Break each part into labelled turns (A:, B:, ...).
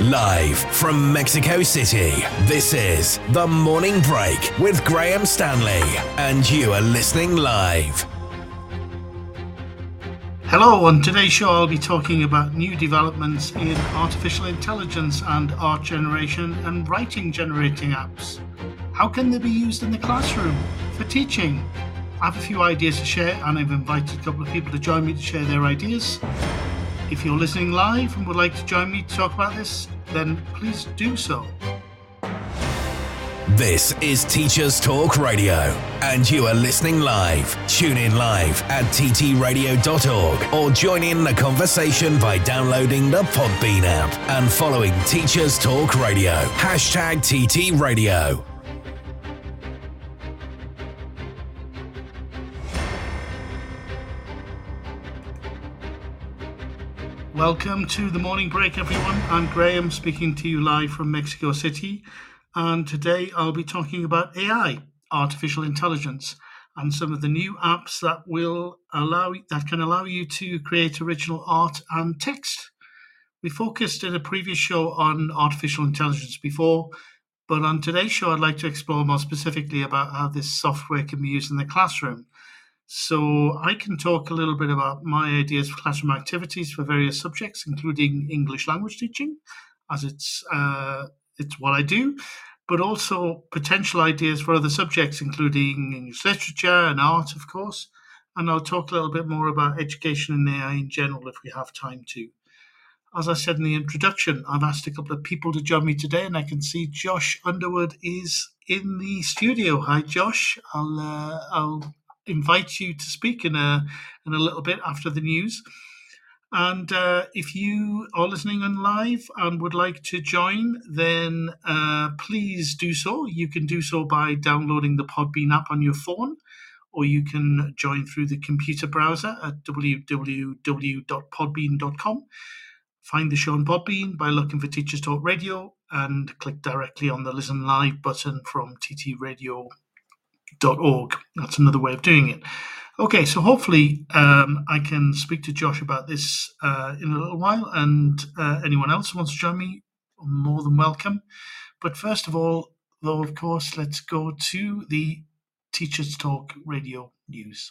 A: Live from Mexico City, this is The Morning Break with Graham Stanley, and you are listening live.
B: Hello, on today's show, I'll be talking about new developments in artificial intelligence and art generation and writing generating apps. How can they be used in the classroom for teaching? I have a few ideas to share, and I've invited a couple of people to join me to share their ideas. If you're listening live and would like to join me to talk about this, then please do so.
A: This is Teachers Talk Radio, and you are listening live. Tune in live at ttradio.org or join in the conversation by downloading the Podbean app and following Teachers Talk Radio. Hashtag TT Radio.
B: Welcome to the morning break, everyone. I'm Graham speaking to you live from Mexico City, and today I'll be talking about AI, artificial intelligence, and some of the new apps that will allow that can allow you to create original art and text. We focused in a previous show on artificial intelligence before, but on today's show, I'd like to explore more specifically about how this software can be used in the classroom so I can talk a little bit about my ideas for classroom activities for various subjects, including English language teaching, as it's uh, it's what I do, but also potential ideas for other subjects, including English literature and art, of course. And I'll talk a little bit more about education and AI in general if we have time to. As I said in the introduction, I've asked a couple of people to join me today, and I can see Josh Underwood is in the studio. Hi, Josh. I'll uh, I'll invite you to speak in a in a little bit after the news. And uh, if you are listening on live and would like to join, then uh, please do so. You can do so by downloading the Podbean app on your phone, or you can join through the computer browser at www.podbean.com. Find the show on Podbean by looking for Teachers Talk Radio and click directly on the Listen Live button from TT Radio org. That's another way of doing it. Okay, so hopefully um, I can speak to Josh about this uh, in a little while, and uh, anyone else who wants to join me, more than welcome. But first of all, though, of course, let's go to the Teachers Talk Radio News.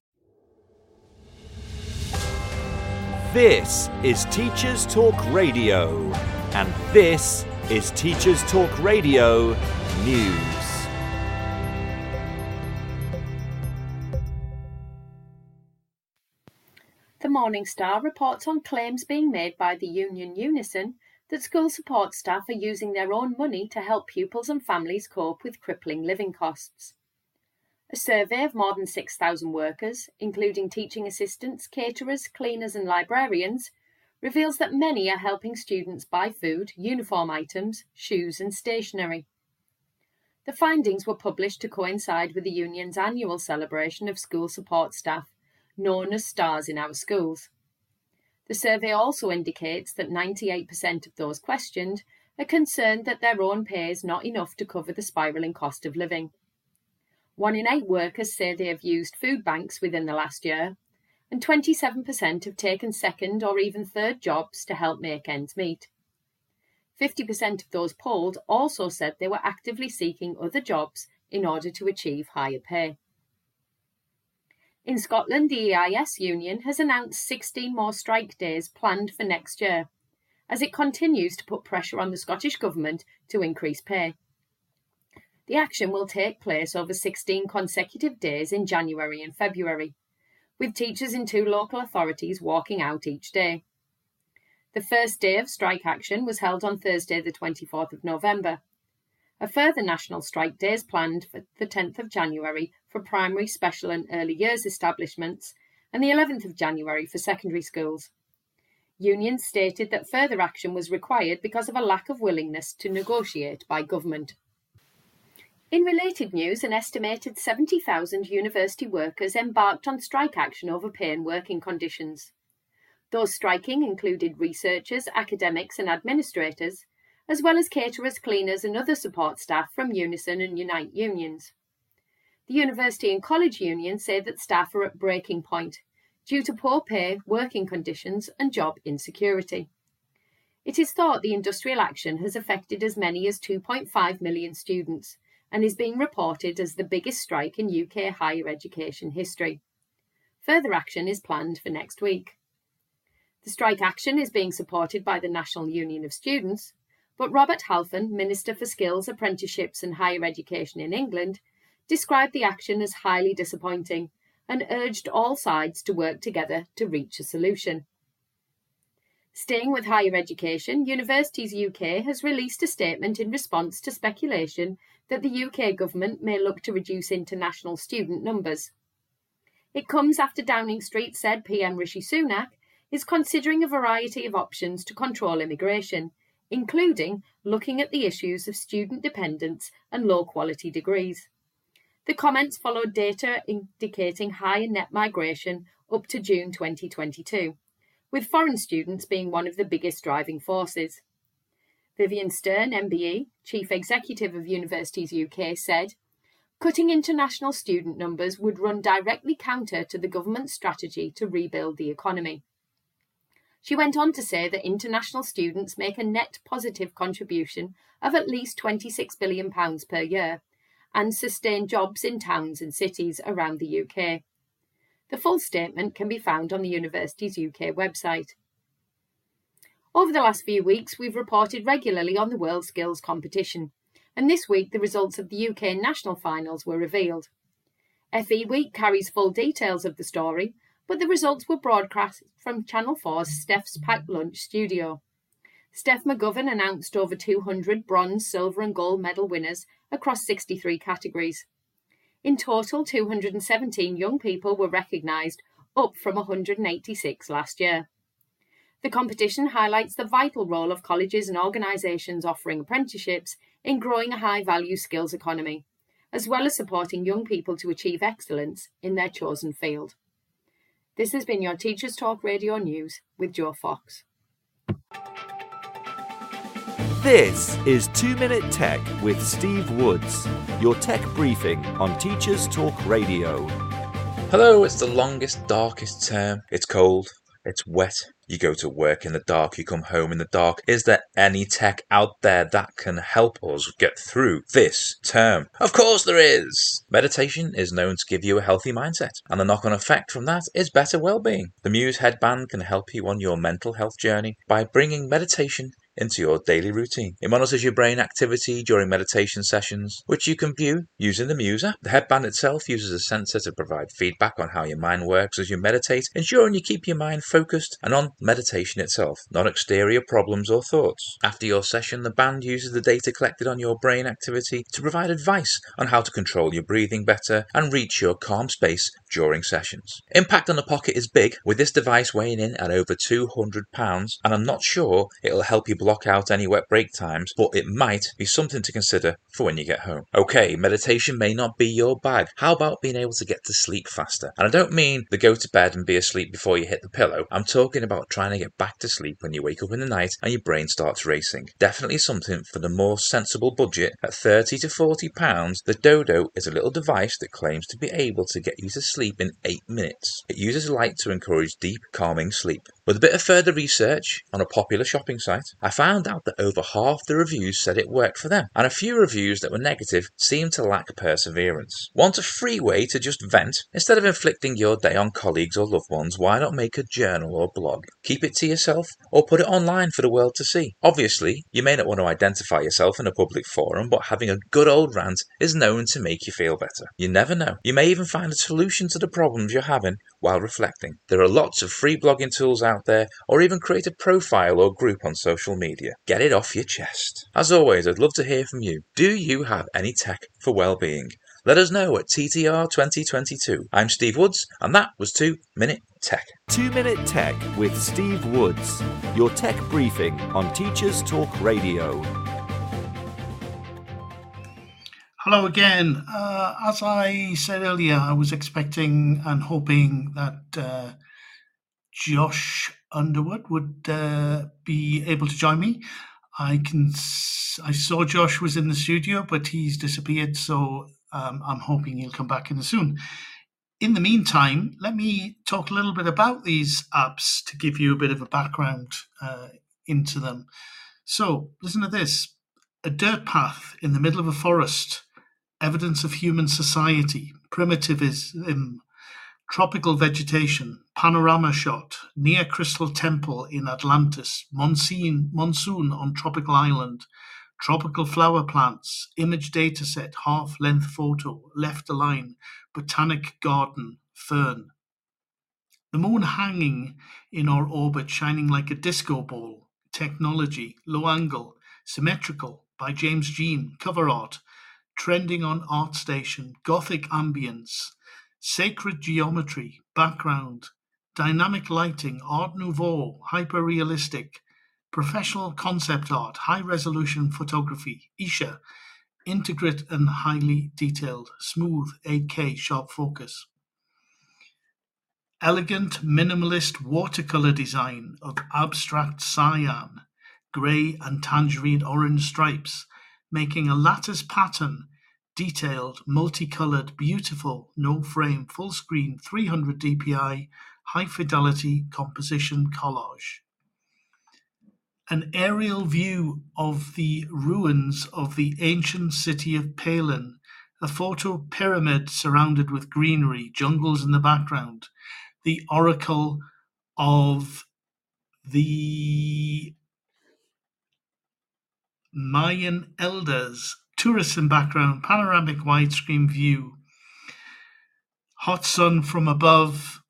C: This is Teachers Talk Radio, and this is Teachers Talk Radio News.
D: The Morning Star reports on claims being made by the union Unison that school support staff are using their own money to help pupils and families cope with crippling living costs. A survey of more than 6,000 workers, including teaching assistants, caterers, cleaners, and librarians, reveals that many are helping students buy food, uniform items, shoes, and stationery. The findings were published to coincide with the union's annual celebration of school support staff, known as Stars in Our Schools. The survey also indicates that 98% of those questioned are concerned that their own pay is not enough to cover the spiralling cost of living. One in eight workers say they have used food banks within the last year, and 27% have taken second or even third jobs to help make ends meet. 50% of those polled also said they were actively seeking other jobs in order to achieve higher pay. In Scotland, the EIS union has announced 16 more strike days planned for next year, as it continues to put pressure on the Scottish Government to increase pay. The action will take place over 16 consecutive days in January and February, with teachers in two local authorities walking out each day. The first day of strike action was held on Thursday, the 24th of November. A further national strike day is planned for the 10th of January for primary, special, and early years establishments, and the 11th of January for secondary schools. Unions stated that further action was required because of a lack of willingness to negotiate by government. In related news, an estimated 70,000 university workers embarked on strike action over pay and working conditions. Those striking included researchers, academics, and administrators, as well as caterers, cleaners, and other support staff from Unison and Unite unions. The university and college unions say that staff are at breaking point due to poor pay, working conditions, and job insecurity. It is thought the industrial action has affected as many as 2.5 million students and is being reported as the biggest strike in UK higher education history. Further action is planned for next week. The strike action is being supported by the National Union of Students, but Robert Halfon, Minister for Skills, Apprenticeships and Higher Education in England, described the action as highly disappointing and urged all sides to work together to reach a solution. Staying with higher education, Universities UK has released a statement in response to speculation that the UK government may look to reduce international student numbers. It comes after Downing Street said PM Rishi Sunak is considering a variety of options to control immigration, including looking at the issues of student dependence and low quality degrees. The comments followed data indicating higher net migration up to June 2022, with foreign students being one of the biggest driving forces. Vivienne Stern, MBE, Chief Executive of Universities UK, said Cutting international student numbers would run directly counter to the government's strategy to rebuild the economy. She went on to say that international students make a net positive contribution of at least £26 billion per year and sustain jobs in towns and cities around the UK. The full statement can be found on the Universities UK website. Over the last few weeks, we've reported regularly on the World Skills Competition, and this week the results of the UK national finals were revealed. FE Week carries full details of the story, but the results were broadcast from Channel 4's Steph's Packed Lunch studio. Steph McGovern announced over 200 bronze, silver, and gold medal winners across 63 categories. In total, 217 young people were recognised, up from 186 last year. The competition highlights the vital role of colleges and organisations offering apprenticeships in growing a high value skills economy, as well as supporting young people to achieve excellence in their chosen field. This has been your Teachers Talk Radio News with Joe Fox.
C: This is 2 Minute Tech with Steve Woods, your tech briefing on Teachers Talk Radio.
E: Hello, it's the longest, darkest term. It's cold, it's wet, you go to work in the dark, you come home in the dark. Is there any tech out there that can help us get through this term? Of course there is! Meditation is known to give you a healthy mindset, and the knock on effect from that is better well being. The Muse headband can help you on your mental health journey by bringing meditation into your daily routine. It monitors your brain activity during meditation sessions, which you can view using the Muse app. The headband itself uses a sensor to provide feedback on how your mind works as you meditate, ensuring you keep your mind focused and on meditation itself, not exterior problems or thoughts. After your session, the band uses the data collected on your brain activity to provide advice on how to control your breathing better and reach your calm space during sessions. Impact on the pocket is big, with this device weighing in at over £200, and I'm not sure it'll help you block out any wet break times, but it might be something to consider for when you get home. Okay, meditation may not be your bag. How about being able to get to sleep faster? And I don't mean the go to bed and be asleep before you hit the pillow. I'm talking about trying to get back to sleep when you wake up in the night and your brain starts racing. Definitely something for the more sensible budget at 30 to 40 pounds. The Dodow is a little device that claims to be able to get you to sleep in 8 minutes. It uses light to encourage deep, calming sleep. With a bit of further research on a popular shopping site, I found out that over half the reviews said it worked for them, and a few reviews that were negative seemed to lack perseverance. Want a free way to just vent? Instead of inflicting your day on colleagues or loved ones, why not make a journal or blog? Keep it to yourself or put it online for the world to see. Obviously, you may not want to identify yourself in a public forum, but having a good old rant is known to make you feel better. You never know. You may even find a solution to the problems you're having while reflecting. There are lots of free blogging tools out there, or even create a profile or group on social media. Get it off your chest. As always, I'd love to hear from you. Do you have any tech for well-being? Let us know at TTR 2022. I'm Steve Woods, and that was 2 Minute Tech.
C: 2 Minute Tech with Steve Woods, your tech briefing on Teachers Talk Radio.
B: Hello again. Uh, as I said earlier, I was expecting and hoping that uh, Josh Underwood would uh, be able to join me. I can. I saw Josh was in the studio, but he's disappeared. So um, I'm hoping he'll come back in soon. In the meantime, let me talk a little bit about these apps to give you a bit of a background uh, into them. So listen to this: a dirt path in the middle of a forest evidence of human society, primitivism, tropical vegetation, panorama shot, near crystal temple in Atlantis, monsoon, monsoon on tropical island, tropical flower plants, image dataset, half length photo, left align, botanic garden, fern. The moon hanging in our orbit, shining like a disco ball, technology, low angle, symmetrical, by James Jean, cover art, trending on ArtStation, Gothic ambience, sacred geometry, background, dynamic lighting, Art Nouveau, hyper realistic, professional concept art, high resolution photography, Isha, integrate and highly detailed, smooth 8K sharp focus. Elegant minimalist watercolor design of abstract cyan, grey and tangerine orange stripes making a lattice pattern, detailed, multicolored, beautiful, no frame, full screen, 300 dpi, high fidelity composition collage. An aerial view of the ruins of the ancient city of Palin, a photo pyramid surrounded with greenery, jungles in the background, the oracle of the Mayan elders, tourism background, panoramic widescreen view, hot sun from above,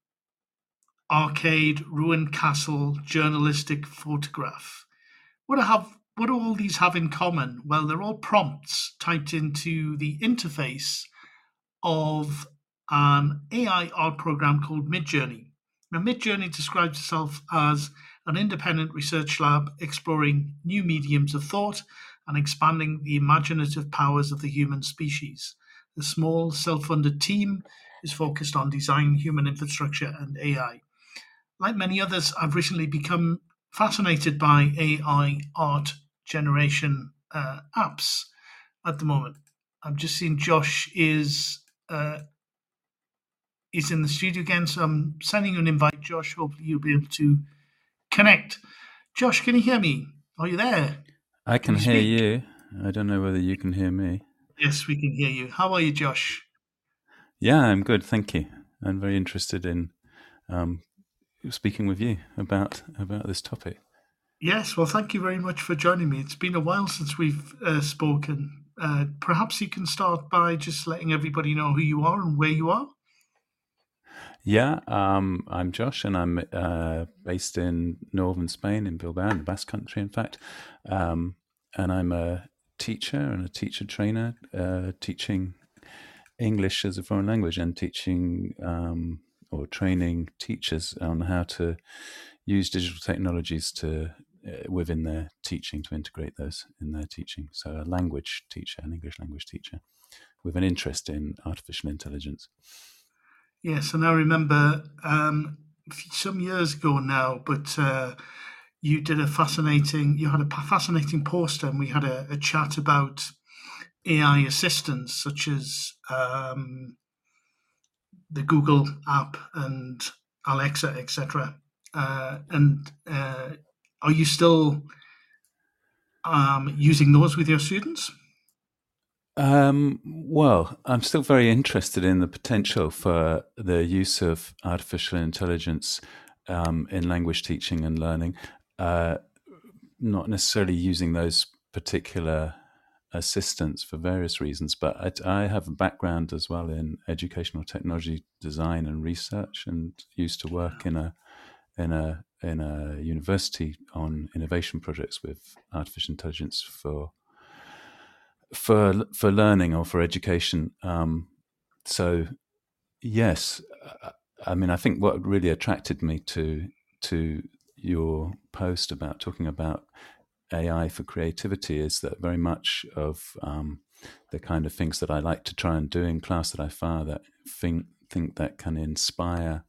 B: arcade, ruined castle, journalistic photograph. What do, have, what do all these have in common? Well, they're all prompts typed into the interface of an AI art program called Midjourney. Now, Midjourney describes itself as an independent research lab exploring new mediums of thought and expanding the imaginative powers of the human species. The small, self funded team is focused on design, human infrastructure, and AI. Like many others, I've recently become fascinated by AI art generation uh, apps at the moment. I've just seen Josh is uh, is in the studio again, so I'm sending you an invite, Josh. Hopefully, you'll be able to connect. Josh, can you hear me? Are you there?
F: I can, hear you. I don't know whether you can hear me.
B: Yes, we can hear you. How are you, Josh?
F: Yeah, I'm good. Thank you. I'm very interested in um, speaking with you about about this topic.
B: Yes, well, thank you very much for joining me. It's been a while since we've uh, spoken. Uh, perhaps you can start by just letting everybody know who you are and where you are.
F: Yeah, um, I'm Josh, and I'm uh, based in northern Spain, in Bilbao, in the Basque Country, in fact. Um, and I'm a teacher and a teacher trainer, uh, teaching English as a foreign language and teaching um, or training teachers on how to use digital technologies to uh, within their teaching to integrate those in their teaching. So, a language teacher, an English language teacher, with an interest in artificial intelligence.
B: Yes, and I remember um, some years ago now, but uh, you did a fascinating, you had a fascinating poster, and we had a, a chat about AI assistants such as um, the Google app and Alexa, etc. uh, and uh, are you still um, using those with your students?
F: Um, well, I'm still very interested in the potential for the use of artificial intelligence um, in language teaching and learning. Uh, not necessarily using those particular assistants for various reasons, but I, I, have a background as well in educational technology design and research, and used to work in a in a in a university on innovation projects with artificial intelligence for for for learning or for education. Um, so, yes, I mean, I think what really attracted me to to your post about talking about AI for creativity is that very much of um, the kind of things that I like to try and do in class that I find that think think that can inspire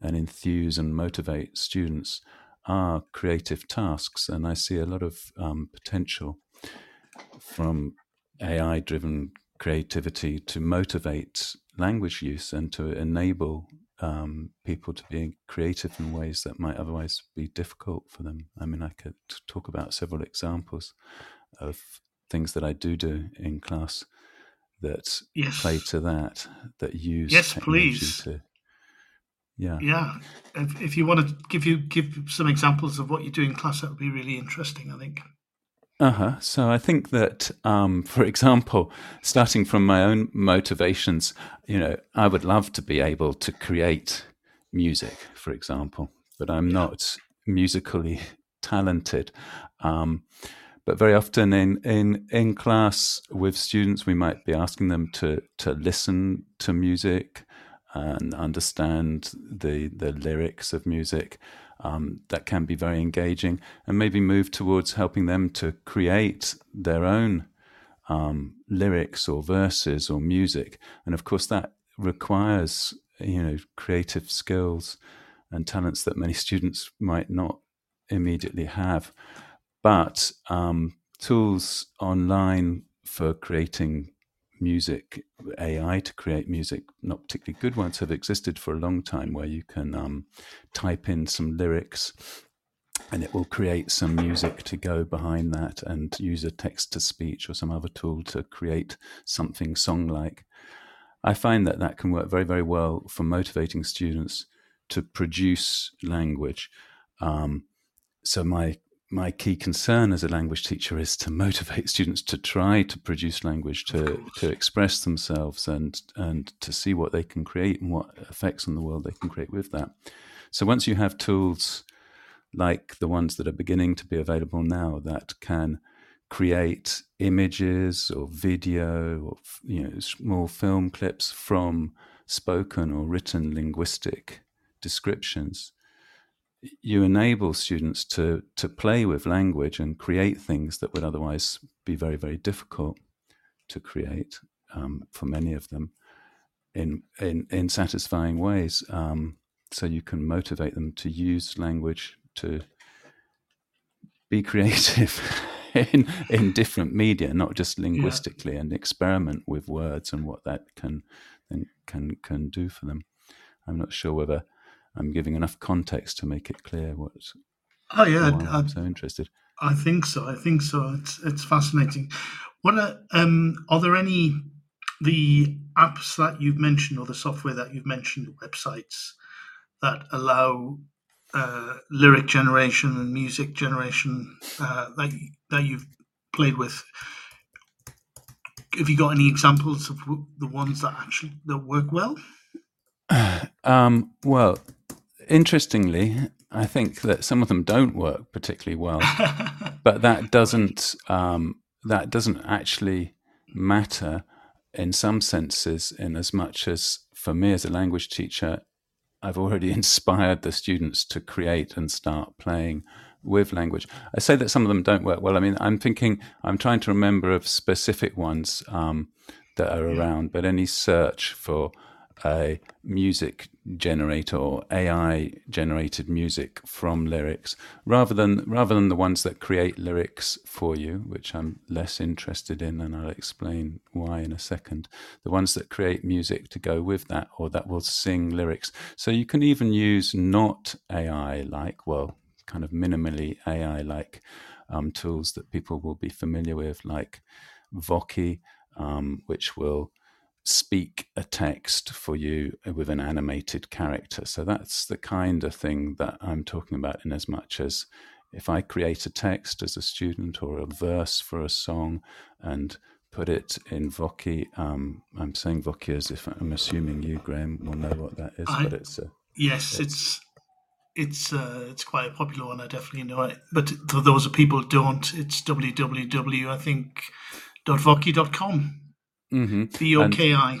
F: and enthuse and motivate students are creative tasks, and I see a lot of um, potential from AI driven creativity to motivate language use and to enable um, people to be creative in ways that might otherwise be difficult for them. I mean, I could talk about several examples of things that I do do in class that yes. play to that, that use
B: yes, please. To,
F: yeah,
B: yeah. If, if you want to give you give some examples of what you do in class, that would be really interesting. I think.
F: Uh huh. So I think that, um, for example, starting from my own motivations, you know, I would love to be able to create music, for example, but I'm not musically talented. Um, but very often in, in in class with students, we might be asking them to to listen to music and understand the the lyrics of music um, that can be very engaging and maybe move towards helping them to create their own um, lyrics or verses or music. And of course, that requires you know creative skills and talents that many students might not immediately have. But um, tools online for creating music, AI to create music, not particularly good ones, have existed for a long time where you can um, type in some lyrics and it will create some music to go behind that and use a text to speech or some other tool to create something song like. I find that that can work very, very well for motivating students to produce language. Um, so my my key concern as a language teacher is to motivate students to try to produce language to to express themselves and and to see what they can create and what effects on the world they can create with that. So once you have tools like the ones that are beginning to be available now that can create images or video or you know small film clips from spoken or written linguistic descriptions you enable students to to play with language and create things that would otherwise be very very difficult to create um, for many of them in in in satisfying ways. Um, so you can motivate them to use language to be creative in in different media, not just linguistically, yeah. and experiment with words and what that can can can do for them. I'm not sure whether I'm giving enough context to make it clear what.
B: Oh yeah,
F: I'm so interested.
B: I think so. I think so. It's it's fascinating. What are, um, are there any the apps that you've mentioned or the software that you've mentioned, websites that allow uh, lyric generation and music generation uh, that that you've played with? Have you got any examples of the ones that actually that work well?
F: Um, well, interestingly, I think that some of them don't work particularly well, but that doesn't um, that doesn't actually matter in some senses, in as much as for me as a language teacher, I've already inspired the students to create and start playing with language. I say that some of them don't work well. I mean, I'm thinking, I'm trying to remember of specific ones um, that are around, but any search for a music generator or AI generated music from lyrics rather than rather than the ones that create lyrics for you, which I'm less interested in and I'll explain why in a second. The ones that create music to go with that or that will sing lyrics. So you can even use not AI like, well, kind of minimally AI like um, tools that people will be familiar with, like Voki, um, which will speak a text for you with an animated character. So that's the kind of thing that I'm talking about, in as much as if I create a text as a student or a verse for a song and put it in Voki, um, I'm saying Voki as if I'm assuming you, Graham, will know what that is,
B: I,
F: but it's a,
B: yes, it's it's uh, it's quite a popular one. I definitely know it. But for those of people who don't, it's www. I think .voki.com.
F: Mm-hmm.
B: V O K I.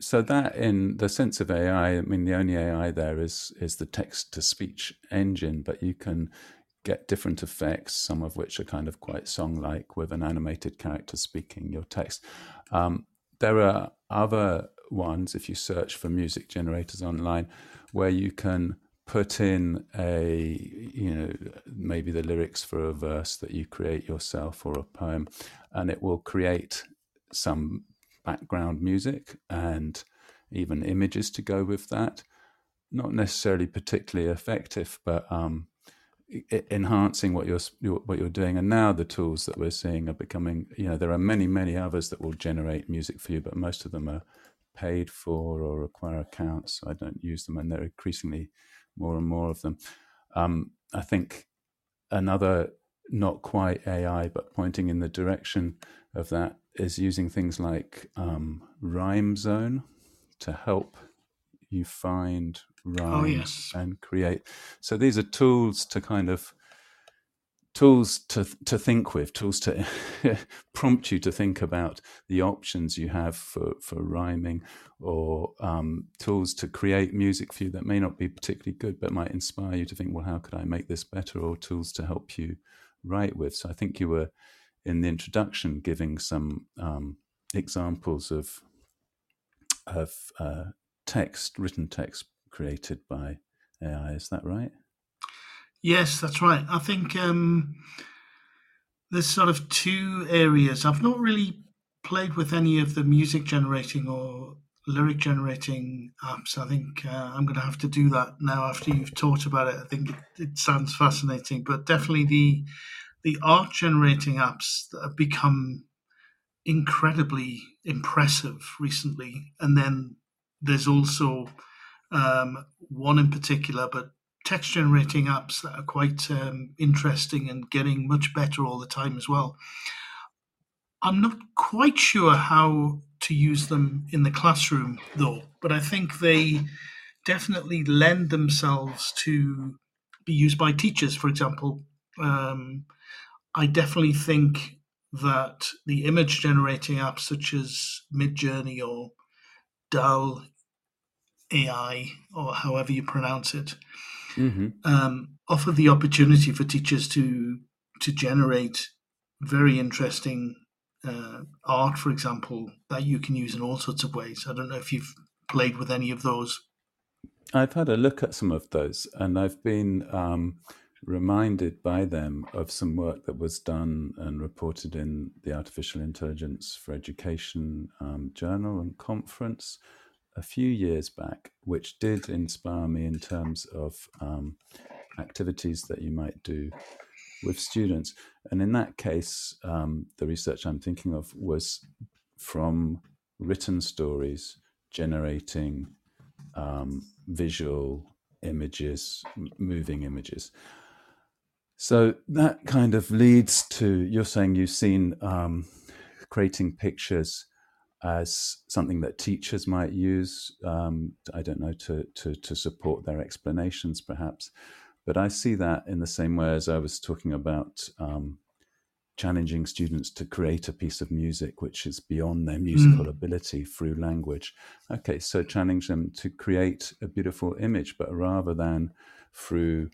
F: So that, in the sense of AI, I mean, the only AI there is is the text to speech engine, but you can get different effects, some of which are kind of quite song-like, with an animated character speaking your text. Um, there are other ones, if you search for music generators online, where you can put in a you know maybe the lyrics for a verse that you create yourself or a poem and it will create some background music and even images to go with that. Not necessarily particularly effective, but um, enhancing what you're what you're doing. And now the tools that we're seeing are becoming. You know, there are many many others that will generate music for you, but most of them are paid for or require accounts. I don't use them, and there are increasingly more and more of them. Um, I think another not quite AI, but pointing in the direction of that is using things like um, Rhyme Zone to help you find rhymes
B: oh, yes.
F: and create. So these are tools to kind of tools to to think with, tools to prompt you to think about the options you have for for rhyming, or um, tools to create music for you that may not be particularly good, but might inspire you to think, well, how could I make this better? Or tools to help you write with. So I think you were in the introduction giving some um, examples of of uh, text, written text created by AI. Is that right?
B: Yes, that's right. I think um, there's sort of two areas. I've not really played with any of the music generating or lyric generating apps. I think uh, I'm going to have to do that now after you've talked about it. I think it, it sounds fascinating, but definitely the the art generating apps that have become incredibly impressive recently. And then there's also um, one in particular, but text generating apps that are quite um, interesting and getting much better all the time as well. I'm not quite sure how to use them in the classroom though, but I think they definitely lend themselves to be used by teachers, for example. Um, I definitely think that the image generating apps such as Midjourney or DAL AI or however you pronounce it mm-hmm. um, offer the opportunity for teachers to to generate very interesting uh, art, for example, that you can use in all sorts of ways. I don't know if you've played with any of those.
F: I've had a look at some of those, and I've been um, reminded by them of some work that was done and reported in the Artificial Intelligence for Education um, journal and conference a few years back, which did inspire me in terms of um, activities that you might do with students. And in that case, um, the research I'm thinking of was from written stories generating um, visual images, moving images. So that kind of leads to you're saying you've seen um, creating pictures as something that teachers might use. Um, I don't know to, to to support their explanations, perhaps, but I see that in the same way as I was talking about um, challenging students to create a piece of music which is beyond their musical mm. ability through language. Okay, so challenge them to create a beautiful image, but rather than through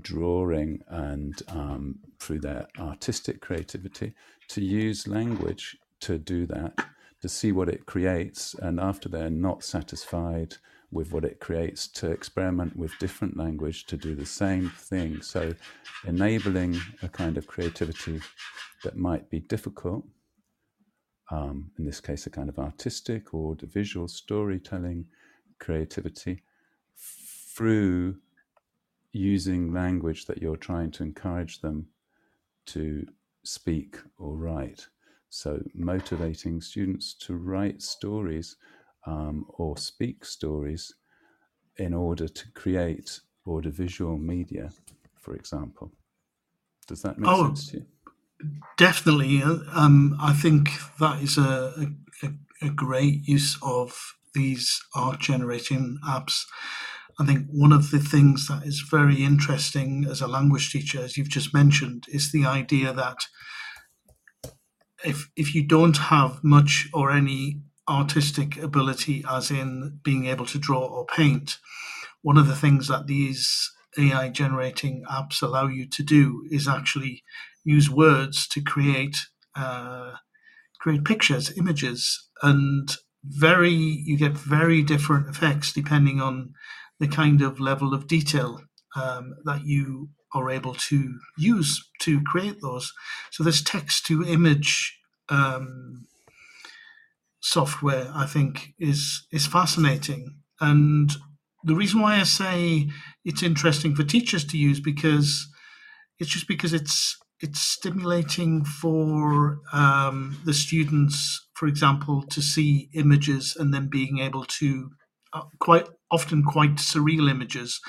F: drawing and um, through their artistic creativity to use language to do that to see what it creates, and after they're not satisfied with what it creates, to experiment with different language to do the same thing. So, enabling a kind of creativity that might be difficult. Um, in this case, a kind of artistic or visual storytelling creativity through using language that you're trying to encourage them to speak or write. So, motivating students to write stories um, or speak stories in order to create audiovisual media, for example. Does that make oh, sense to you?
B: Definitely. Um, I think that is a, a, a great use of these art generating apps. I think one of the things that is very interesting as a language teacher, as you've just mentioned, is the idea that if if you don't have much or any artistic ability, as in being able to draw or paint, one of the things that these AI generating apps allow you to do is actually use words to create uh, create pictures, images, and very you get very different effects depending on the kind of level of detail um, that you are able to use to create those. So this text to image um, software, I think, is is fascinating. And the reason why I say it's interesting for teachers to use because it's just because it's it's stimulating for um, the students, for example, to see images and then being able to uh, quite often quite surreal images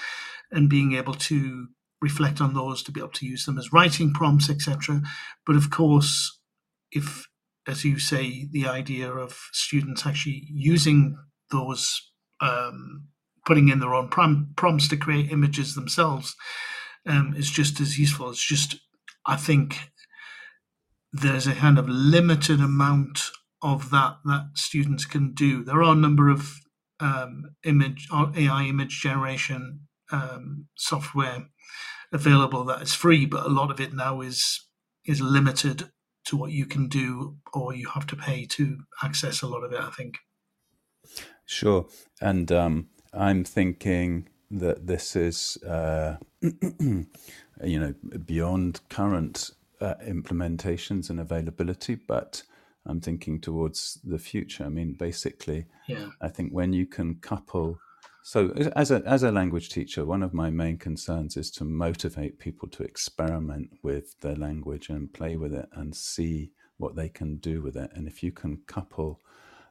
B: and being able to reflect on those to be able to use them as writing prompts, etc. But of course, if, as you say, the idea of students actually using those, um, putting in their own prom- prompts to create images themselves, um, is just as useful. It's just, I think, there's a kind of limited amount of that that students can do. There are a number of um, image or AI image generation um, software available that is free, but a lot of it now is is limited to what you can do, or you have to pay to access a lot of it. I think.
F: Sure, and um, I'm thinking that this is, uh, you know, beyond current uh, implementations and availability, but I'm thinking towards the future. I mean, basically,
B: yeah.
F: I think when you can couple, so as a as a language teacher, one of my main concerns is to motivate people to experiment with their language and play with it and see what they can do with it. And if you can couple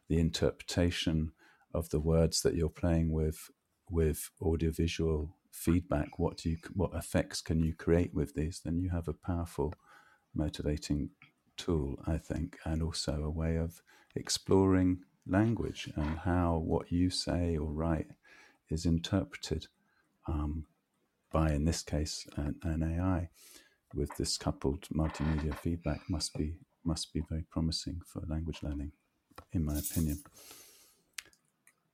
F: the interpretation of the words that you're playing with with audiovisual feedback, what do you what effects can you create with these? Then you have a powerful motivating tool, I think, and also a way of exploring language and how what you say or write is interpreted um, by, in this case, an, an, AI. With this coupled multimedia feedback, must be must be very promising for language learning, in my opinion.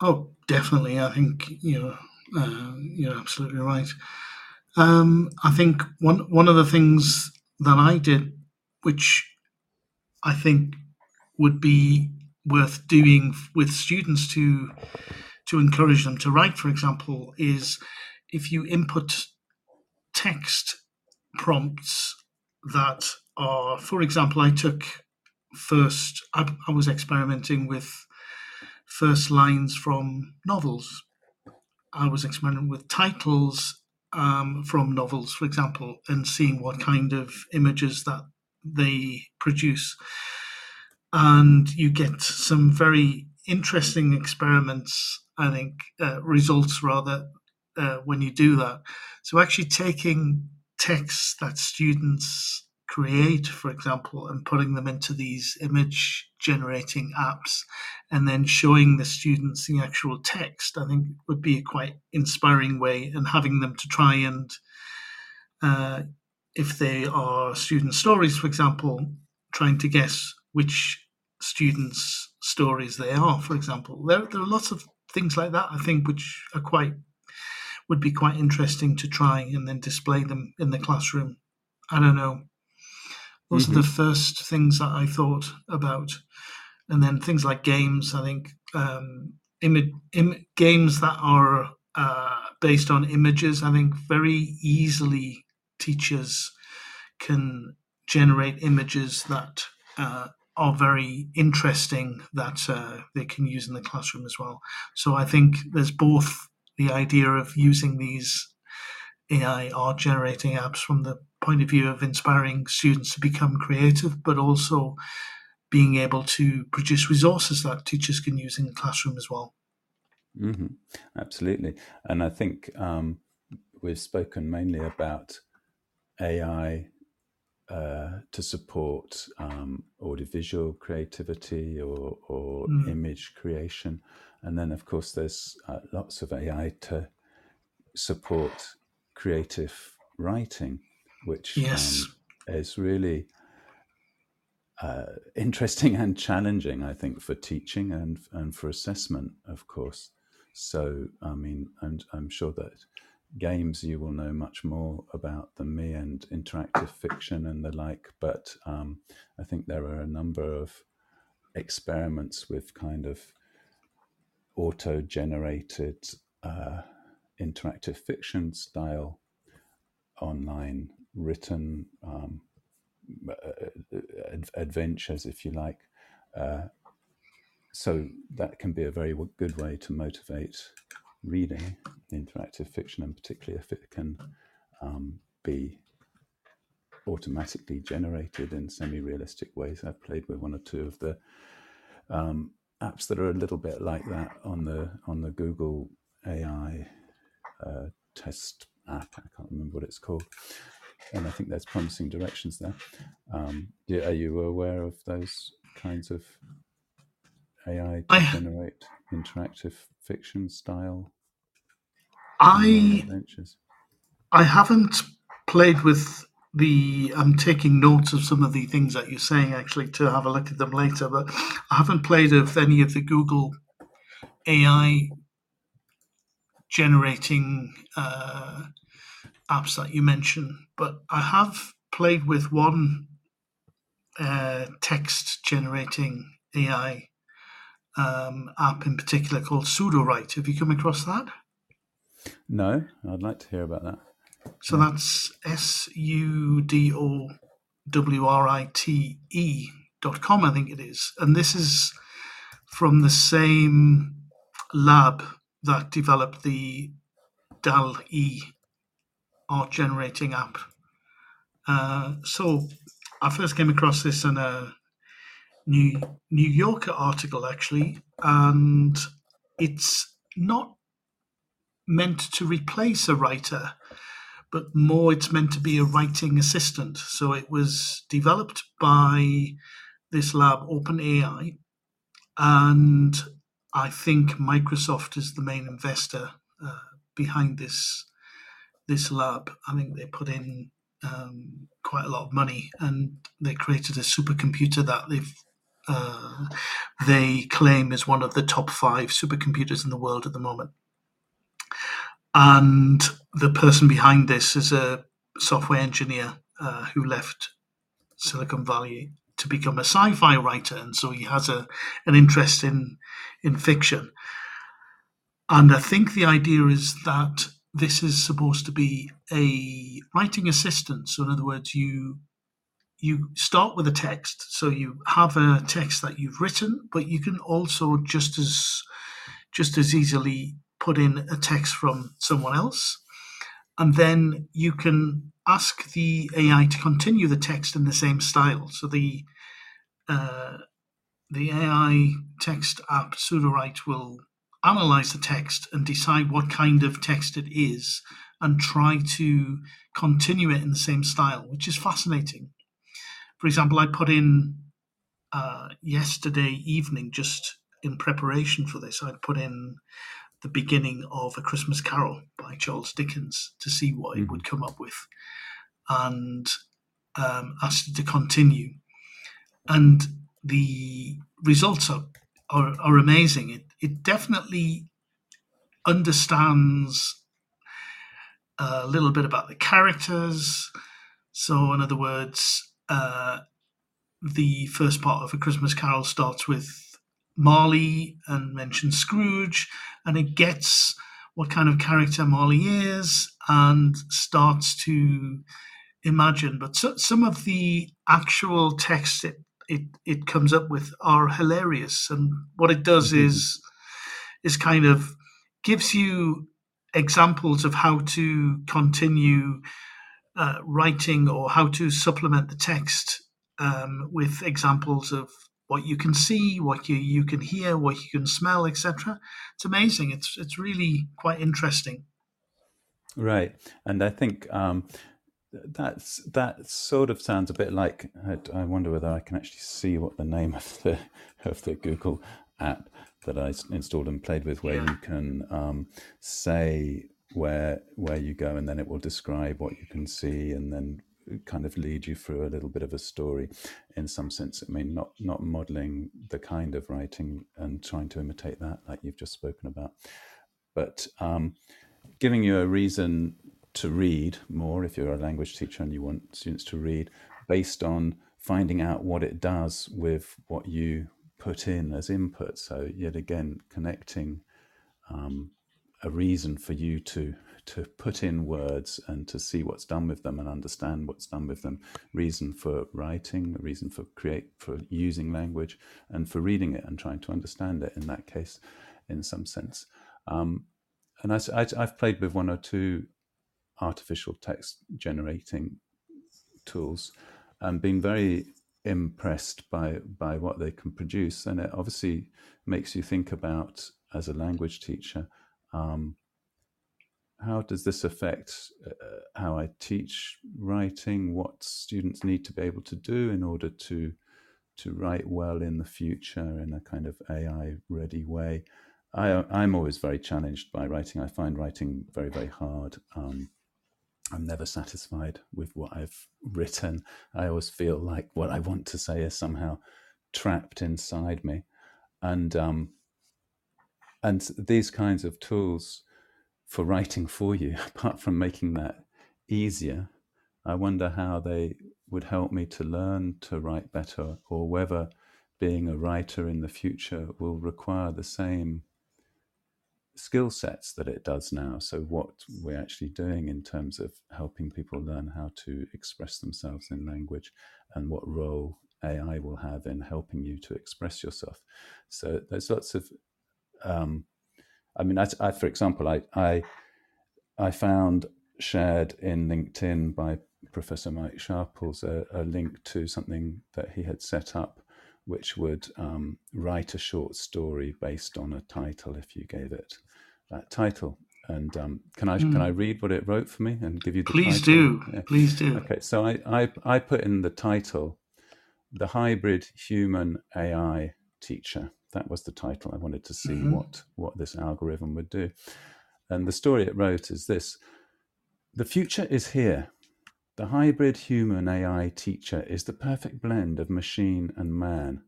B: Oh, definitely. I think you know uh, you're absolutely right. Um, I think one one of the things that I did, which I think would be worth doing with students to to encourage them to write, for example, is if you input text prompts that are, for example, I took first, I, I was experimenting with first lines from novels. I was experimenting with titles um, from novels, for example, and seeing what kind of images that they produce. And you get some very interesting experiments, I think, uh, results rather, uh, when you do that. So, actually taking texts that students create, for example, and putting them into these image generating apps and then showing the students the actual text, I think would be a quite inspiring way and having them to try and uh, if they are student stories, for example, trying to guess which students' stories they are, for example. There, there are lots of things like that, I think, which are quite would be quite interesting to try and then display them in the classroom. I don't know. Those mm-hmm. are the mm-hmm. first things that I thought about. and then things like games. I think um, Im- Im- games that are uh, based on images. I think very easily teachers can generate images that uh, are very interesting that uh, they can use in the classroom as well. So I think there's both the idea of using these AI art generating apps from the point of view of inspiring students to become creative, but also being able to produce resources that teachers can use in the classroom as well.
F: Mm-hmm. Absolutely. And I think um, we've spoken mainly about AI uh, to support um, audiovisual creativity or, or mm. image creation. And then, of course, there's uh, lots of AI to support creative writing, which
B: yes.
F: um, is really uh, interesting and challenging, I think, for teaching and and for assessment, of course. So, I mean, I'm, I'm sure that games you will know much more about than me and interactive fiction and the like. But um, I think there are a number of experiments with kind of auto generated uh, interactive fiction style online written um, adventures, if you like. Uh, so that can be a very good way to motivate reading interactive fiction, and particularly if it can um, be automatically generated in semi-realistic ways. I've played with one or two of the um, apps that are a little bit like that on the on the Google AI uh, test app. I can't remember what it's called, and I think there's promising directions there. Um, are you aware of those kinds of AI to I, generate interactive fiction style
B: I I haven't played with the I'm taking notes of some of the things that you're saying actually to have a look at them later, but I haven't played with any of the Google AI generating uh, apps that you mentioned, but I have played with one uh, text generating AI um, app in particular called Sudowrite. Have you come across that?
F: No, I'd like to hear about that.
B: So yeah. that's S U D O W R I T E dot com, I think it is. And this is from the same lab that developed the DAL E art generating app. Uh, so I first came across this in a New New Yorker article actually, and it's not meant to replace a writer, but more it's meant to be a writing assistant. So it was developed by this lab, OpenAI, and I think Microsoft is the main investor uh, behind this this lab. I think they put in um, quite a lot of money, and they created a supercomputer that they've uh, they claim is one of the top five supercomputers in the world at the moment. And the person behind this is a software engineer uh, who left Silicon Valley to become a sci-fi writer, and so he has a an interest in in fiction. And I think the idea is that this is supposed to be a writing assistant. So, in other words, you you start with a text, so you have a text that you've written, but you can also just as just as easily put in a text from someone else. And then you can ask the AI to continue the text in the same style. So the uh, the AI text app Sudowrite will analyze the text and decide what kind of text it is and try to continue it in the same style, which is fascinating. For example, I put in uh, yesterday evening, just in preparation for this, I put in the beginning of A Christmas Carol by Charles Dickens to see what mm-hmm. it would come up with and um, asked it to continue. And the results are, are, are amazing. It, it definitely understands a little bit about the characters. So, in other words, uh, the first part of A Christmas Carol starts with Marley and mentions Scrooge, and it gets what kind of character Marley is and starts to imagine. But so, some of the actual text it, it, it comes up with are hilarious, and what it does mm-hmm. is is kind of gives you examples of how to continue uh, writing or how to supplement the text um, with examples of what you can see, what you, you can hear, what you can smell, etc. It's amazing. It's it's really quite interesting.
F: Right, and I think um, that's that sort of sounds a bit like. I wonder whether I can actually see what the name of the of the Google app that I installed and played with, where yeah. you can um, say where where you go, and then it will describe what you can see, and then kind of lead you through a little bit of a story in some sense. I mean, not not modeling the kind of writing and trying to imitate that, like you've just spoken about, but um, giving you a reason to read more if you're a language teacher and you want students to read based on finding out what it does with what you put in as input. So yet again, connecting um, a reason for you to to put in words and to see what's done with them and understand what's done with them. Reason for writing, a reason for create for using language, and for reading it and trying to understand it. In that case, in some sense. Um, and I, I, I've played with one or two artificial text generating tools and been very impressed by by what they can produce and it obviously makes you think about as a language teacher um, how does this affect uh, how I teach writing what students need to be able to do in order to to write well in the future in a kind of AI ready way? I, I'm always very challenged by writing. I find writing very very hard. Um, I'm never satisfied with what I've written. I always feel like what I want to say is somehow trapped inside me, and um, and these kinds of tools for writing for you, apart from making that easier, I wonder how they would help me to learn to write better, or whether being a writer in the future will require the same skill sets that it does now. So, what we're actually doing in terms of helping people learn how to express themselves in language and what role AI will have in helping you to express yourself. So, there's lots of, um, I mean, I, I, for example, I, I, I found shared in LinkedIn by Professor Mike Sharples a, a link to something that he had set up which would um, write a short story based on a title if you gave it that title. And um, can I mm. can I hmm. read what it wrote for me and give you the
B: please
F: title?
B: do yeah. please do
F: okay so I, I I put in the title the hybrid human AI teacher that was the title. I wanted to see mm-hmm. what what this algorithm would do. And the story it wrote is this. The future is here. The hybrid human AI teacher is the perfect blend of machine and man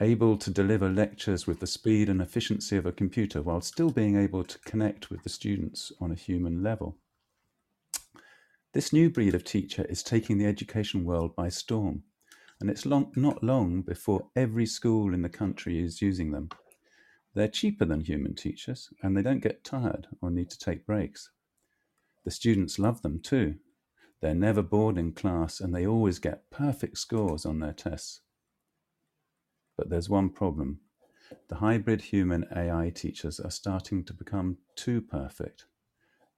F: able to deliver lectures with the speed and efficiency of a computer while still being able to connect with the students on a human level. This new breed of teacher is taking the education world by storm, and it's long, not long before every school in the country is using them. They're cheaper than human teachers, and they don't get tired or need to take breaks. The students love them too. They're never bored in class, and they always get perfect scores on their tests. But there's one problem. The hybrid human AI teachers are starting to become too perfect.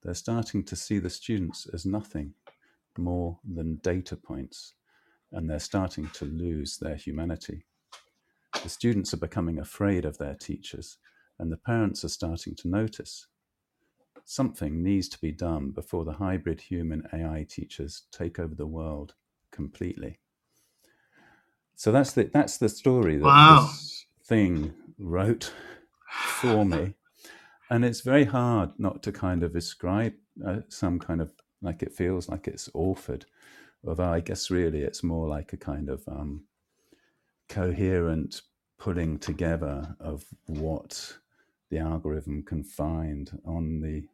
F: They're starting to see the students as nothing more than data points, and they're starting to lose their humanity. The students are becoming afraid of their teachers, and the parents are starting to notice. Something needs to be done before the hybrid human AI teachers take over the world completely. So that's the that's the story that wow. this thing wrote for me, and it's very hard not to kind of ascribe uh, some kind of like it feels like it's authored, although I guess really it's more like a kind of um, coherent putting together of what the algorithm can find on the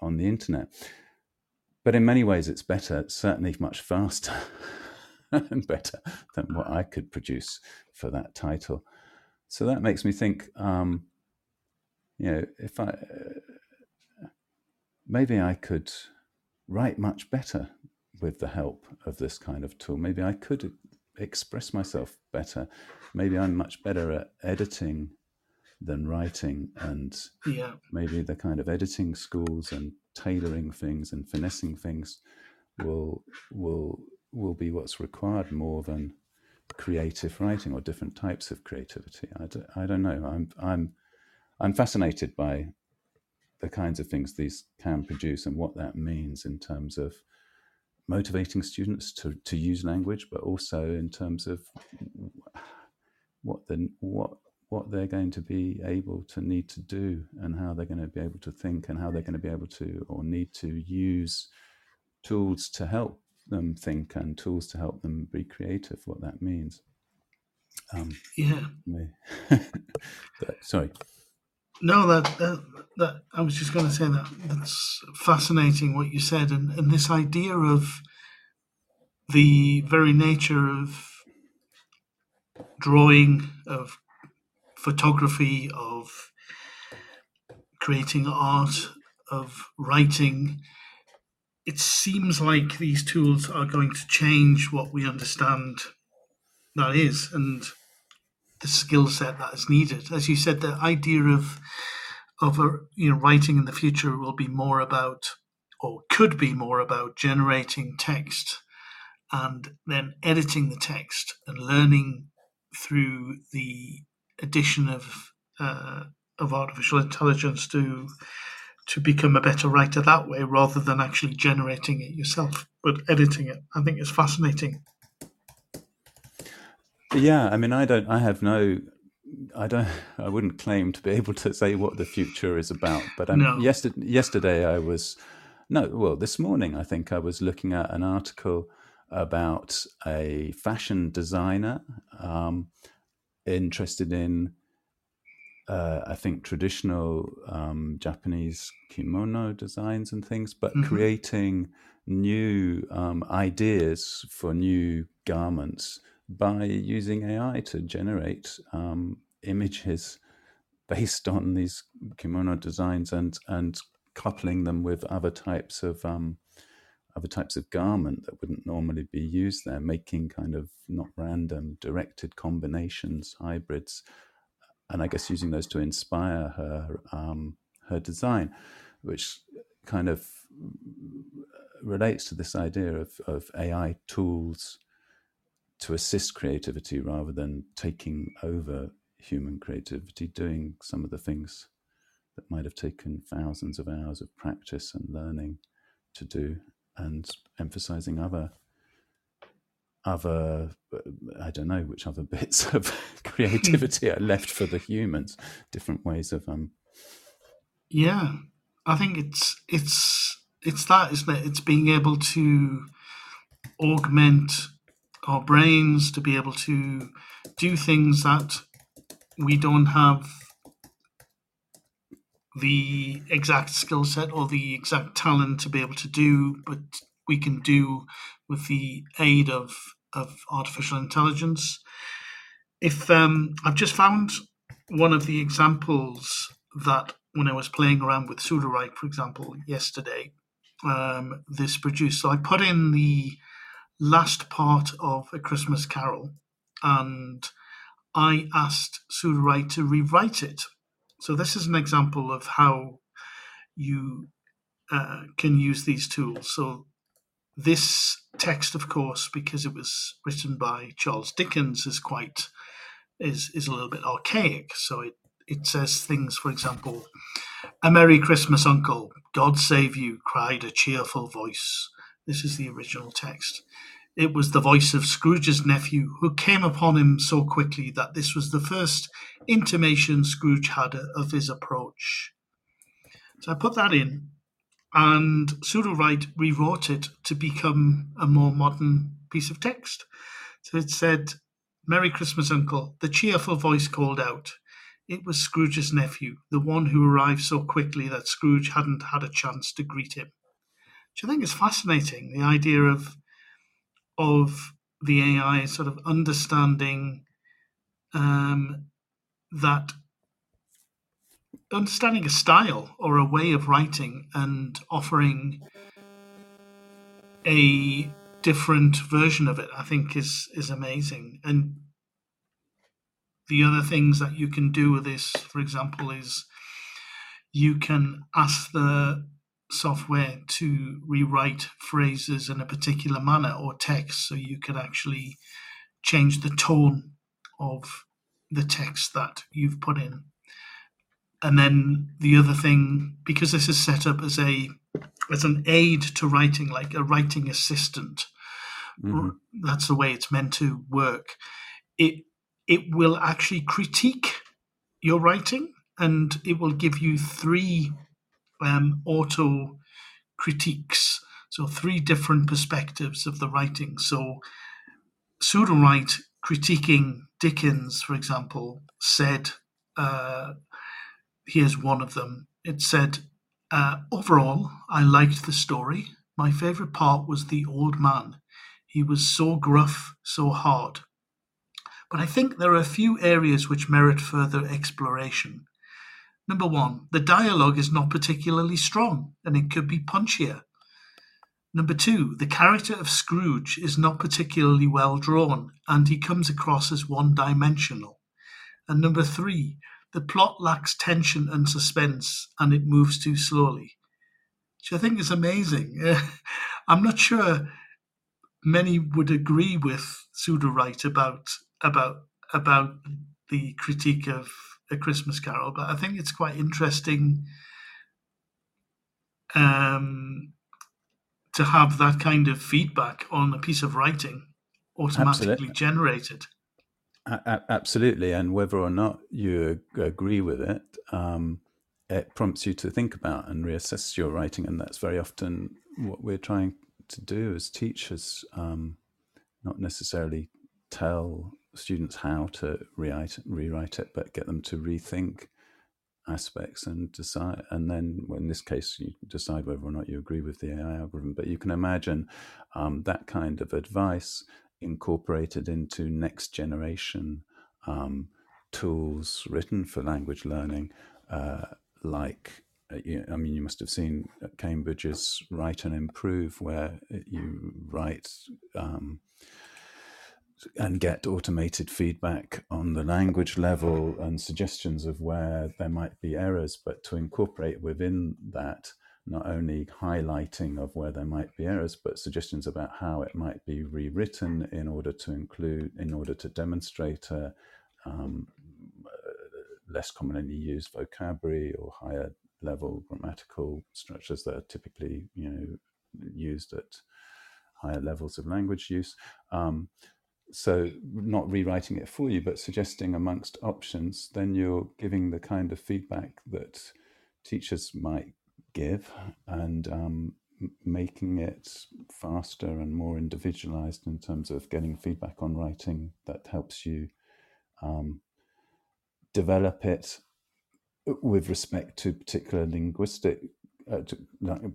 F: on the internet. But in many ways, it's better. Certainly much faster. and better than what I could produce for that title. So that makes me think, um, you know, if I uh, maybe I could write much better with the help of this kind of tool. Maybe I could express myself better. Maybe I'm much better at editing than writing, and
B: yeah.
F: maybe the kind of editing schools and tailoring things and finessing things will will will be what's required more than creative writing or different types of creativity. I don't, I don't know. I'm I'm I'm fascinated by the kinds of things these can produce and what that means in terms of motivating students to, to use language, but also in terms of what the what what they're going to be able to need to do and how they're going to be able to think and how they're going to be able to or need to use tools to help them think and tools to help them be creative, what that means.
B: Um, yeah.
F: but, sorry.
B: No, that, that, that I was just going to say that that's fascinating what you said, and, and this idea of the very nature of drawing, of photography, of creating art, of writing, it seems like these tools are going to change what we understand that is and the skill set that is needed. As you said, the idea of of a, you know writing in the future will be more about or could be more about generating text and then editing the text and learning through the addition of uh, of artificial intelligence to to become a better writer that way rather than actually generating it yourself but editing it i think is fascinating
F: yeah i mean i don't i have no i don't i wouldn't claim to be able to say what the future is about but um, no. yesterday, yesterday i was no well this morning i think i was looking at an article about a fashion designer um, interested in uh, I think traditional um, Japanese kimono designs and things, but mm-hmm. creating new um, ideas for new garments by using AI to generate um, images based on these kimono designs and and coupling them with other types of um, other types of garment that wouldn't normally be used there, making kind of not random directed combinations, hybrids and I guess using those to inspire her um, her design, which kind of relates to this idea of, of AI tools to assist creativity rather than taking over human creativity, doing some of the things that might have taken thousands of hours of practice and learning to do, and emphasizing other other i don't know which other bits of creativity are left for the humans different ways of um
B: yeah i think it's it's it's that isn't it? It's being able to augment our brains to be able to do things that we don't have the exact skill set or the exact talent to be able to do but we can do with the aid of of artificial intelligence. If um, I've just found one of the examples that when I was playing around with Sudowrite, for example, yesterday, um, this produced. So I put in the last part of A Christmas Carol and I asked Sudowrite to rewrite it. So this is an example of how you uh, can use these tools. So this text, of course, because it was written by Charles Dickens, is quite is is a little bit archaic. So it it says things, for example, "A Merry Christmas, Uncle! God save you!" cried a cheerful voice. This is the original text. It was the voice of Scrooge's nephew, who came upon him so quickly that this was the first intimation Scrooge had of his approach. So I put that in, and Sudowrite rewrote it to become a more modern piece of text. So it said, Merry Christmas, Uncle. The cheerful voice called out. It was Scrooge's nephew, the one who arrived so quickly that Scrooge hadn't had a chance to greet him. Which I think is fascinating, the idea of of the AI sort of understanding um, that understanding a style or a way of writing and offering a different version of it, I think is is amazing. And the other things that you can do with this, for example, is you can ask the software to rewrite phrases in a particular manner or text so you can actually change the tone of the text that you've put in and then the other thing because this is set up as a as an aid to writing like a writing assistant mm-hmm. that's the way it's meant to work it it will actually critique your writing and it will give you three um, auto critiques. So, three different perspectives of the writing. So, Sudowrite critiquing Dickens, for example, said, uh, here's one of them. It said, uh, Overall, I liked the story. My favourite part was the old man. He was so gruff, so hard. But I think there are a few areas which merit further exploration. Number one, the dialogue is not particularly strong and it could be punchier. Number two, the character of Scrooge is not particularly well drawn and he comes across as one dimensional. And number three, the plot lacks tension and suspense and it moves too slowly, which I think is amazing. I'm not sure many would agree with Sudowrite about about about the critique of a Christmas Carol, but I think it's quite interesting um, to have that kind of feedback on a piece of writing automatically Absolutely. generated.
F: A- absolutely, and whether or not you agree with it, um, it prompts you to think about and reassess your writing, and that's very often what we're trying to do as teachers. Um, not necessarily tell students how to rewrite, rewrite it, but get them to rethink aspects and decide. And then, well, in this case, you decide whether or not you agree with the AI algorithm. But you can imagine um, that kind of advice incorporated into next generation um, tools written for language learning, uh, like. Uh, I mean, you must have seen Cambridge's Write and Improve, where you write um, and get automated feedback on the language level and suggestions of where there might be errors, but to incorporate within that not only highlighting of where there might be errors, but suggestions about how it might be rewritten in order to include, in order to demonstrate a um, less commonly used vocabulary or higher level grammatical structures that are typically, you know, used at higher levels of language use. Um, so not rewriting it for you but suggesting amongst options then you're giving the kind of feedback that teachers might give and um, making it faster and more individualized in terms of getting feedback on writing that helps you um, develop it with respect to particular linguistic uh,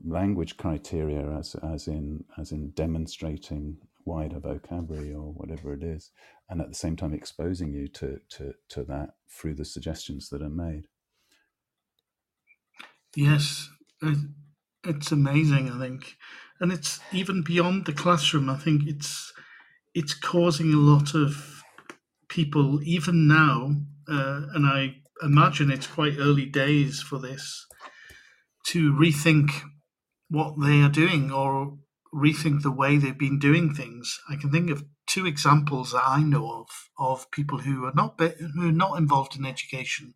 F: language criteria as as in as in demonstrating wider vocabulary or whatever it is, and at the same time exposing you to to to that through the suggestions that are made.
B: Yes, it's amazing. I think, and it's even beyond the classroom. I think it's it's causing a lot of people, even now, uh, and I imagine it's quite early days for this, to rethink what they are doing or rethink the way they've been doing things. I can think of two examples that I know of of people who are not who are not involved in education.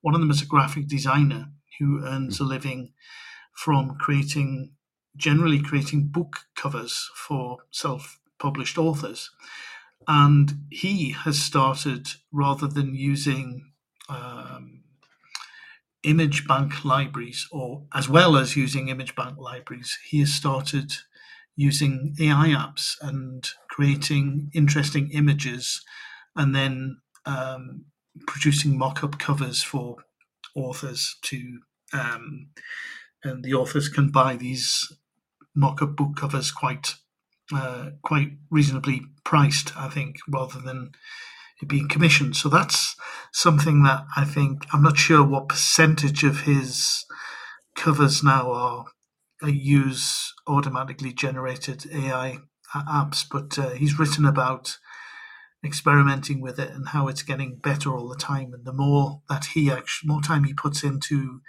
B: One of them is a graphic designer who earns a living from creating generally creating book covers for self-published authors. And he has started rather than using um, image bank libraries or as well as using image bank libraries, he has started using AI apps and creating interesting images and then um, producing mock-up covers for authors to um, and the authors can buy these mock-up book covers quite uh, quite reasonably priced, I think, rather than it being commissioned. So that's something that I think I'm not sure what percentage of his covers now are uh, use automatically generated AI apps, but uh, he's written about experimenting with it and how it's getting better all the time. And the more that he actually, more time he puts into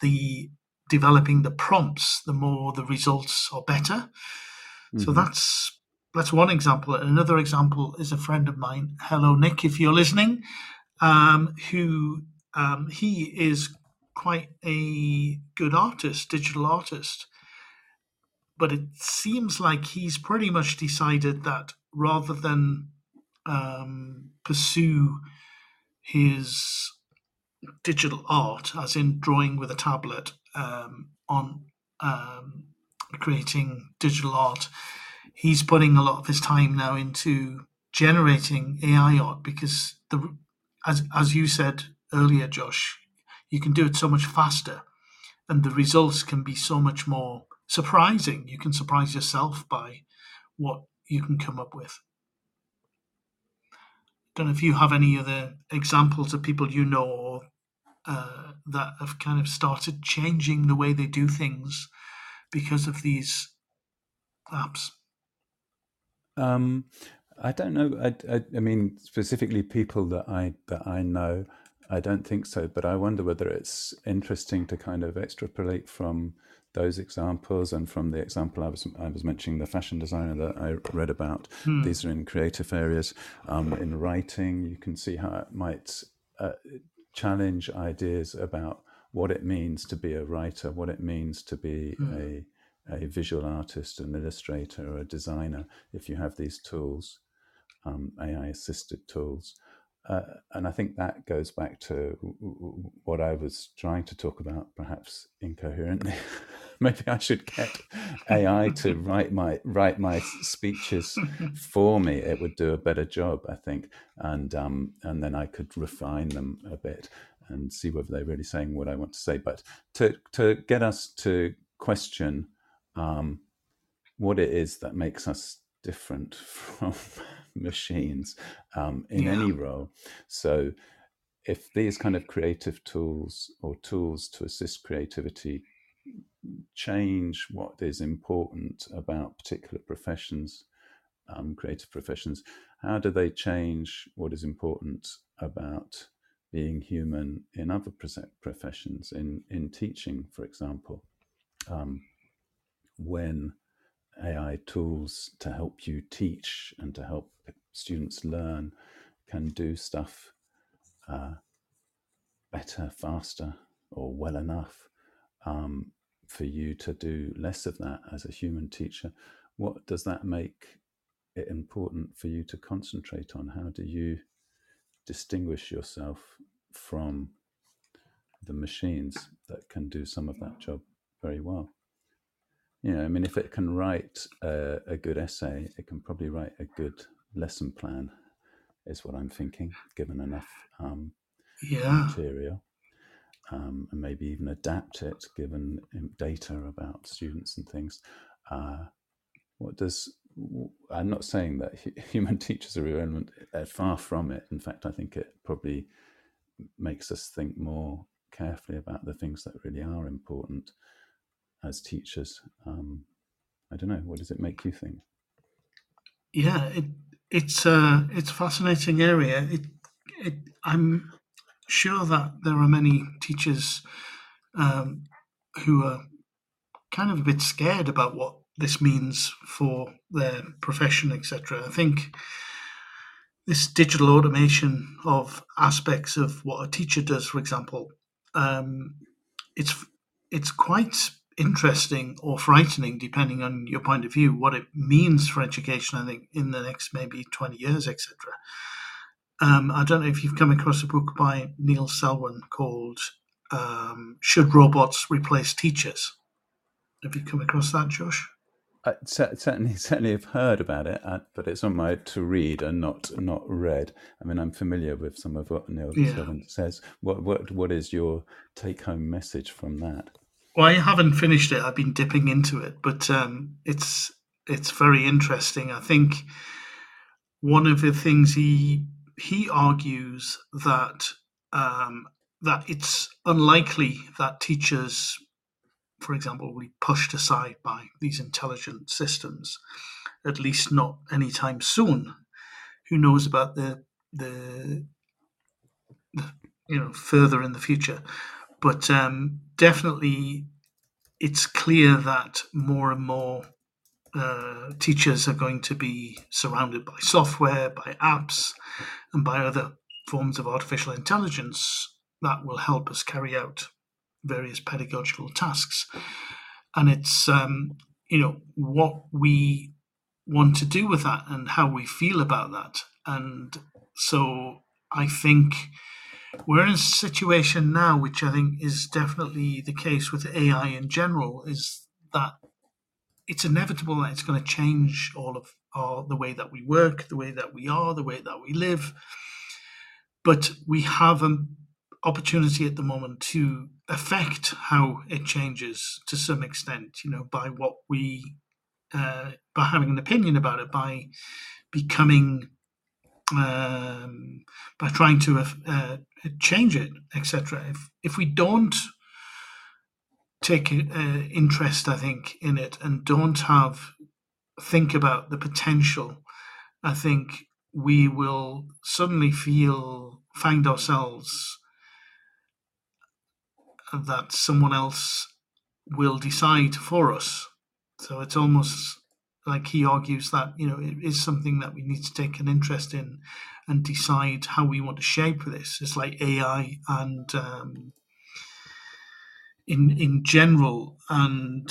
B: the developing the prompts, the more the results are better. Mm-hmm. So that's that's one example. Another example is a friend of mine. Hello, Nick, if you're listening, um, who um, he is quite a good artist, digital artist. But it seems like he's pretty much decided that rather than um, pursue his digital art, as in drawing with a tablet um, on um, creating digital art, he's putting a lot of his time now into generating AI art because the as as you said earlier, Josh, you can do it so much faster, and the results can be so much more surprising. You can surprise yourself by what you can come up with. Don't know if you have any other examples of people you know or uh, that have kind of started changing the way they do things because of these apps.
F: Um, I don't know. I, I, I, mean, specifically people that I that I know, I don't think so. But I wonder whether it's interesting to kind of extrapolate from those examples and from the example I was I was mentioning the fashion designer that I read about. Hmm. These are in creative areas. Um, in writing, you can see how it might uh, challenge ideas about what it means to be a writer, what it means to be hmm. a a visual artist, an illustrator, or a designer if you have these tools, um, AI assisted tools. Uh, and I think that goes back to what I was trying to talk about, perhaps incoherently. Maybe I should get AI to write my write my speeches for me. It would do a better job, I think, and um, and then I could refine them a bit and see whether they're really saying what I want to say. But to to get us to question um, what it is that makes us different from machines um, in yeah. any role. So, if these kind of creative tools or tools to assist creativity change what is important about particular professions, um, creative professions, how do they change what is important about being human in other professions, in, in teaching, for example? Um, when AI tools to help you teach and to help students learn can do stuff uh, better, faster, or well enough um, for you to do less of that as a human teacher. What does that make it important for you to concentrate on? How do you distinguish yourself from the machines that can do some of that job very well? you know, I mean, if it can write a, a, good essay, it can probably write a good lesson plan, is what I'm thinking, given enough um, yeah. material. Um, and maybe even adapt it given data about students and things. Uh, what does I'm not saying that human teachers are irrelevant. Uh, far from it. In fact, I think it probably makes us think more carefully about the things that really are important as teachers. Um, I don't know. What does it make you think?
B: Yeah, it, it's a it's a fascinating area. It, it, I'm sure that there are many teachers um, who are kind of a bit scared about what this means for their profession, etc. I think this digital automation of aspects of what a teacher does, for example, um, it's it's quite interesting or frightening, depending on your point of view, what it means for education, I think, in the next maybe 20 years, etc. Um, I don't know if you've come across a book by Neil Selwyn called um, Should Robots Replace Teachers? Have you come across that, Josh?
F: I certainly, certainly have heard about it, uh, but it's on my to read and not not read. I mean, I'm familiar with some of what Neil yeah. Selwyn says. What what what is your take home message from that?
B: Well, I haven't finished it. I've been dipping into it, but um, it's it's very interesting. I think one of the things he he argues that um, that it's unlikely that teachers, for example, will be pushed aside by these intelligent systems, at least not anytime soon. Who knows about the the, the you know further in the future, but um, definitely it's clear that more and more uh, teachers are going to be surrounded by software, by apps, and by other forms of artificial intelligence that will help us carry out various pedagogical tasks. And it's um, you know what we want to do with that and how we feel about that. And so I think we're in a situation now, which I think is definitely the case with AI in general, is that it's inevitable that it's going to change all of our, the way that we work, the way that we are, the way that we live. But we have an opportunity at the moment to affect how it changes to some extent, you know, by what we, uh, by having an opinion about it, by becoming, um, by trying to uh, change it, etc. If if we don't take uh, interest, I think, in it and don't have think about the potential, I think we will suddenly feel find ourselves that someone else will decide for us. So it's almost like he argues that you know it is something that we need to take an interest in and decide how we want to shape this. It's like AI and um, in in general and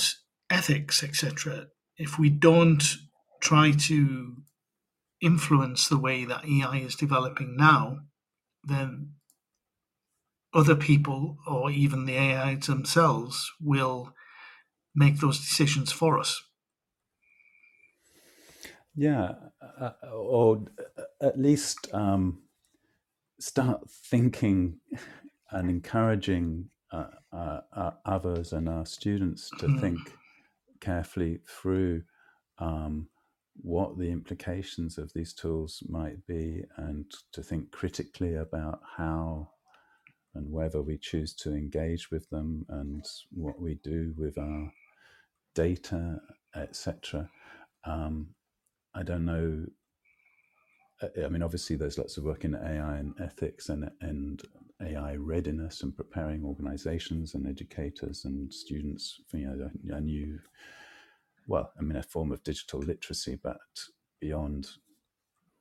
B: ethics, etc. If we don't try to influence the way that AI is developing now, then other people or even the AI themselves will make those decisions for us.
F: Yeah, uh, or at least um, start thinking and encouraging uh, uh, uh, others and our students to mm. think carefully through um, what the implications of these tools might be and to think critically about how and whether we choose to engage with them and what we do with our data, etc. Um, I don't know I mean, obviously, there's lots of work in AI and ethics and and AI readiness and preparing organizations and educators and students for you know a, new, well, I mean, a form of digital literacy, but beyond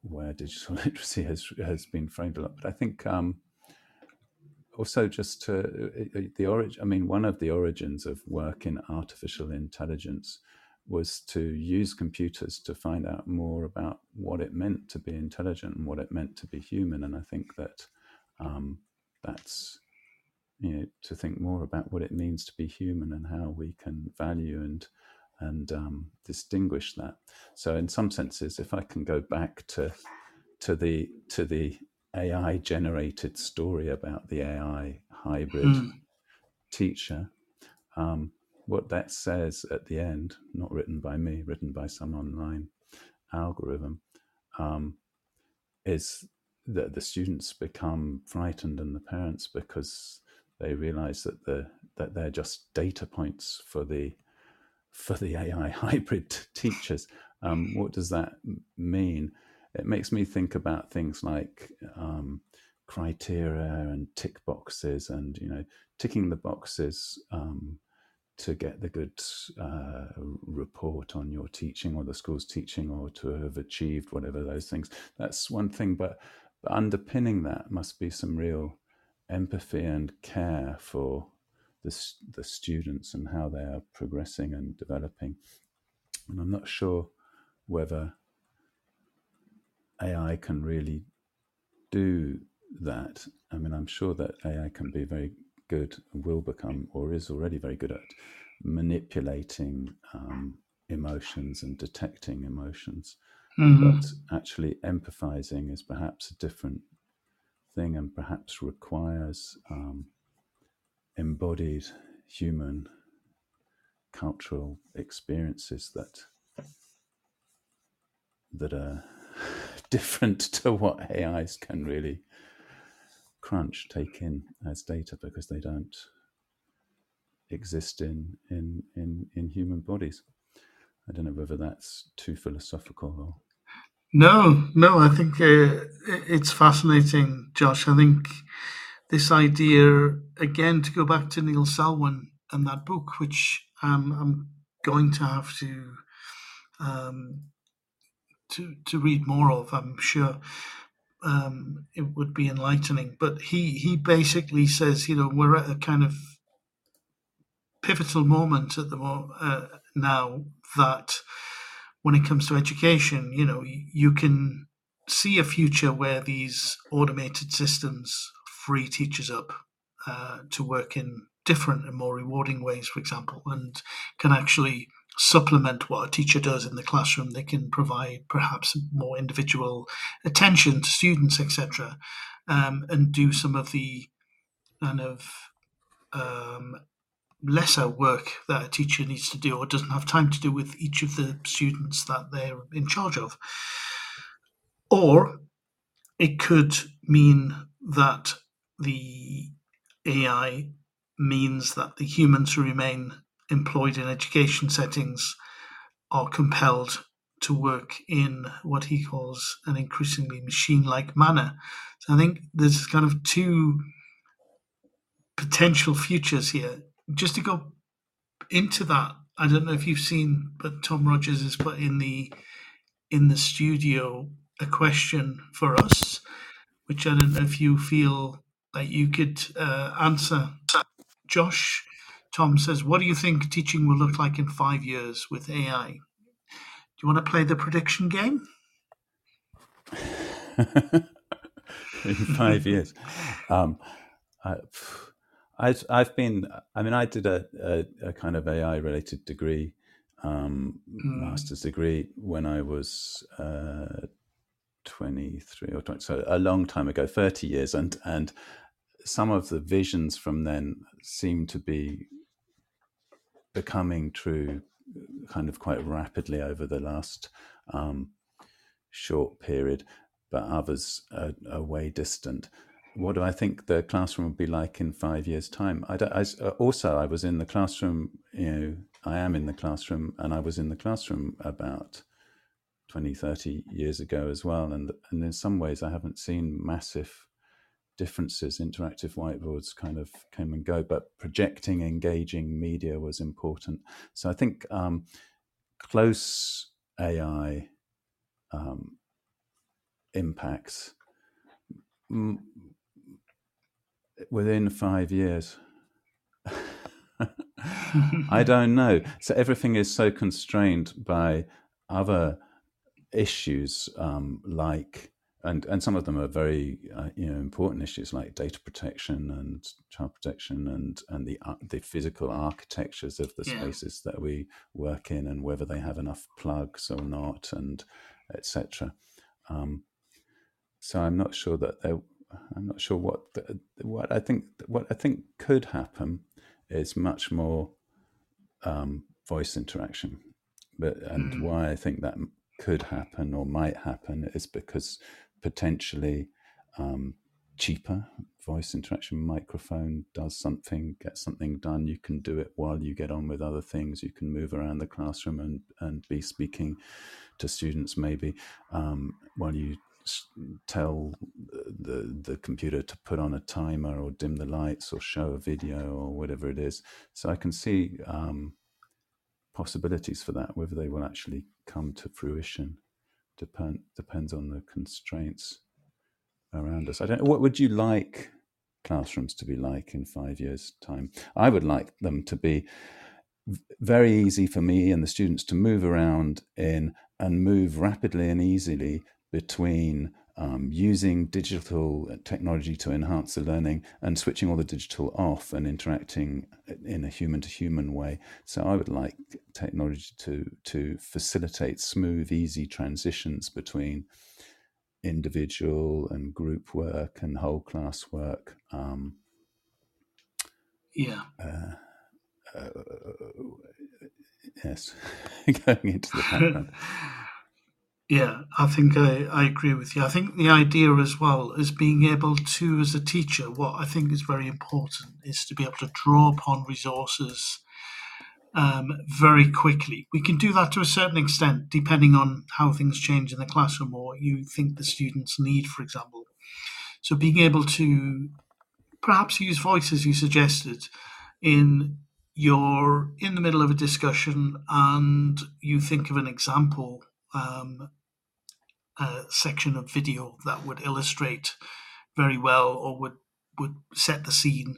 F: where digital literacy has has been framed a lot. But I think um, also just to the origin. I mean, one of the origins of work in artificial intelligence was to use computers to find out more about what it meant to be intelligent and what it meant to be human. And I think that um, that's you know to think more about what it means to be human and how we can value and and um, distinguish that. So in some senses, if I can go back to to the to the AI generated story about the AI hybrid mm. teacher, um, what that says at the end, not written by me, written by some online algorithm, um, is that the students become frightened and the parents because they realize that the that they're just data points for the for the AI hybrid teachers. Um, what does that mean? It makes me think about things like um, criteria and tick boxes, and you know, ticking the boxes um, to get the good uh, report on your teaching or the school's teaching or to have achieved whatever those things. That's one thing, but, but underpinning that must be some real empathy and care for the, the students and how they are progressing and developing. And I'm not sure whether AI can really do that. I mean, I'm sure that AI can be very good and will become or is already very good at manipulating um, emotions and detecting emotions. Mm-hmm. But actually, empathizing is perhaps a different thing and perhaps requires um, embodied human cultural experiences that that are different to what AIs can really crunch, take in as data because they don't exist in in in, in human bodies. I don't know whether that's too philosophical or.
B: No, no, I think uh, it's fascinating, Josh. I think this idea, again, to go back to Neil Selwyn and that book, which um, I'm going to have to um, to to read more of. I'm sure um, it would be enlightening. But he he basically says, you know, we're at a kind of pivotal moment at the mo- uh, now that when it comes to education, you know, you can see a future where these automated systems free teachers up uh, to work in different and more rewarding ways, for example, and can actually supplement what a teacher does in the classroom. They can provide perhaps more individual attention to students, etc., um, and do some of the kind of um, lesser work that a teacher needs to do or doesn't have time to do with each of the students that they're in charge of. Or it could mean that the AI means that the humans who remain employed in education settings are compelled to work in what he calls an increasingly machine like manner. So I think there's kind of two potential futures here. Just to go into that, I don't know if you've seen, but Tom Rogers has put in the in the studio a question for us, which I don't know if you feel that you could uh, answer. Josh, Tom says, What do you think teaching will look like in five years with AI? Do you want to play the prediction game?
F: in five years. Um, I, I've, I've been, I mean, I did a, a, a kind of AI related degree, um, mm. master's degree, when I was uh, 23 or 20, so a long time ago, 30 years. And, and some of the visions from then seem to be becoming true kind of quite rapidly over the last um, short period, but others are, are, way distant. What do I think the classroom will be like in five years' time? I, I, uh, also, I was in the classroom, you know, I am in the classroom, and I was in the classroom about 20, 30 years ago as well. And, and in some ways, I haven't seen massive differences, interactive whiteboards kind of came and go, but projecting, engaging media was important. So I think um, close AI um, impacts within five years. I don't know. So everything is so constrained by other issues um, like and and some of them are very uh, you know important issues like data protection and child protection and and the uh, the physical architectures of the yeah. spaces that we work in and whether they have enough plugs or not and etc. Um, so I'm not sure that they I'm not sure what the, what I think what I think could happen is much more um, voice interaction, but and mm-hmm. why I think that could happen or might happen is because potentially um, cheaper voice interaction microphone does something get something done. You can do it while you get on with other things. You can move around the classroom and and be speaking to students maybe um, while you tell the the computer to put on a timer or dim the lights or show a video or whatever it is so i can see um, possibilities for that whether they will actually come to fruition depend, depends on the constraints around us. I don't. What would you like classrooms to be like in five years' time? I would like them to be very easy for me and the students to move around in and move rapidly and easily between um, using digital technology to enhance the learning and switching all the digital off and interacting in a human to human way. So I would like technology to to facilitate smooth, easy transitions between individual and group work and whole class work. Um,
B: yeah. Uh, uh,
F: yes, going into the background.
B: Yeah, I think I, I agree with you. I think the idea as well is being able to, as a teacher, what I think is very important is to be able to draw upon resources um, very quickly. We can do that to a certain extent, depending on how things change in the classroom or you think the students need, for example. So being able to perhaps use voice as you suggested in you're in the middle of a discussion and you think of an example um, section of video that would illustrate very well or would would set the scene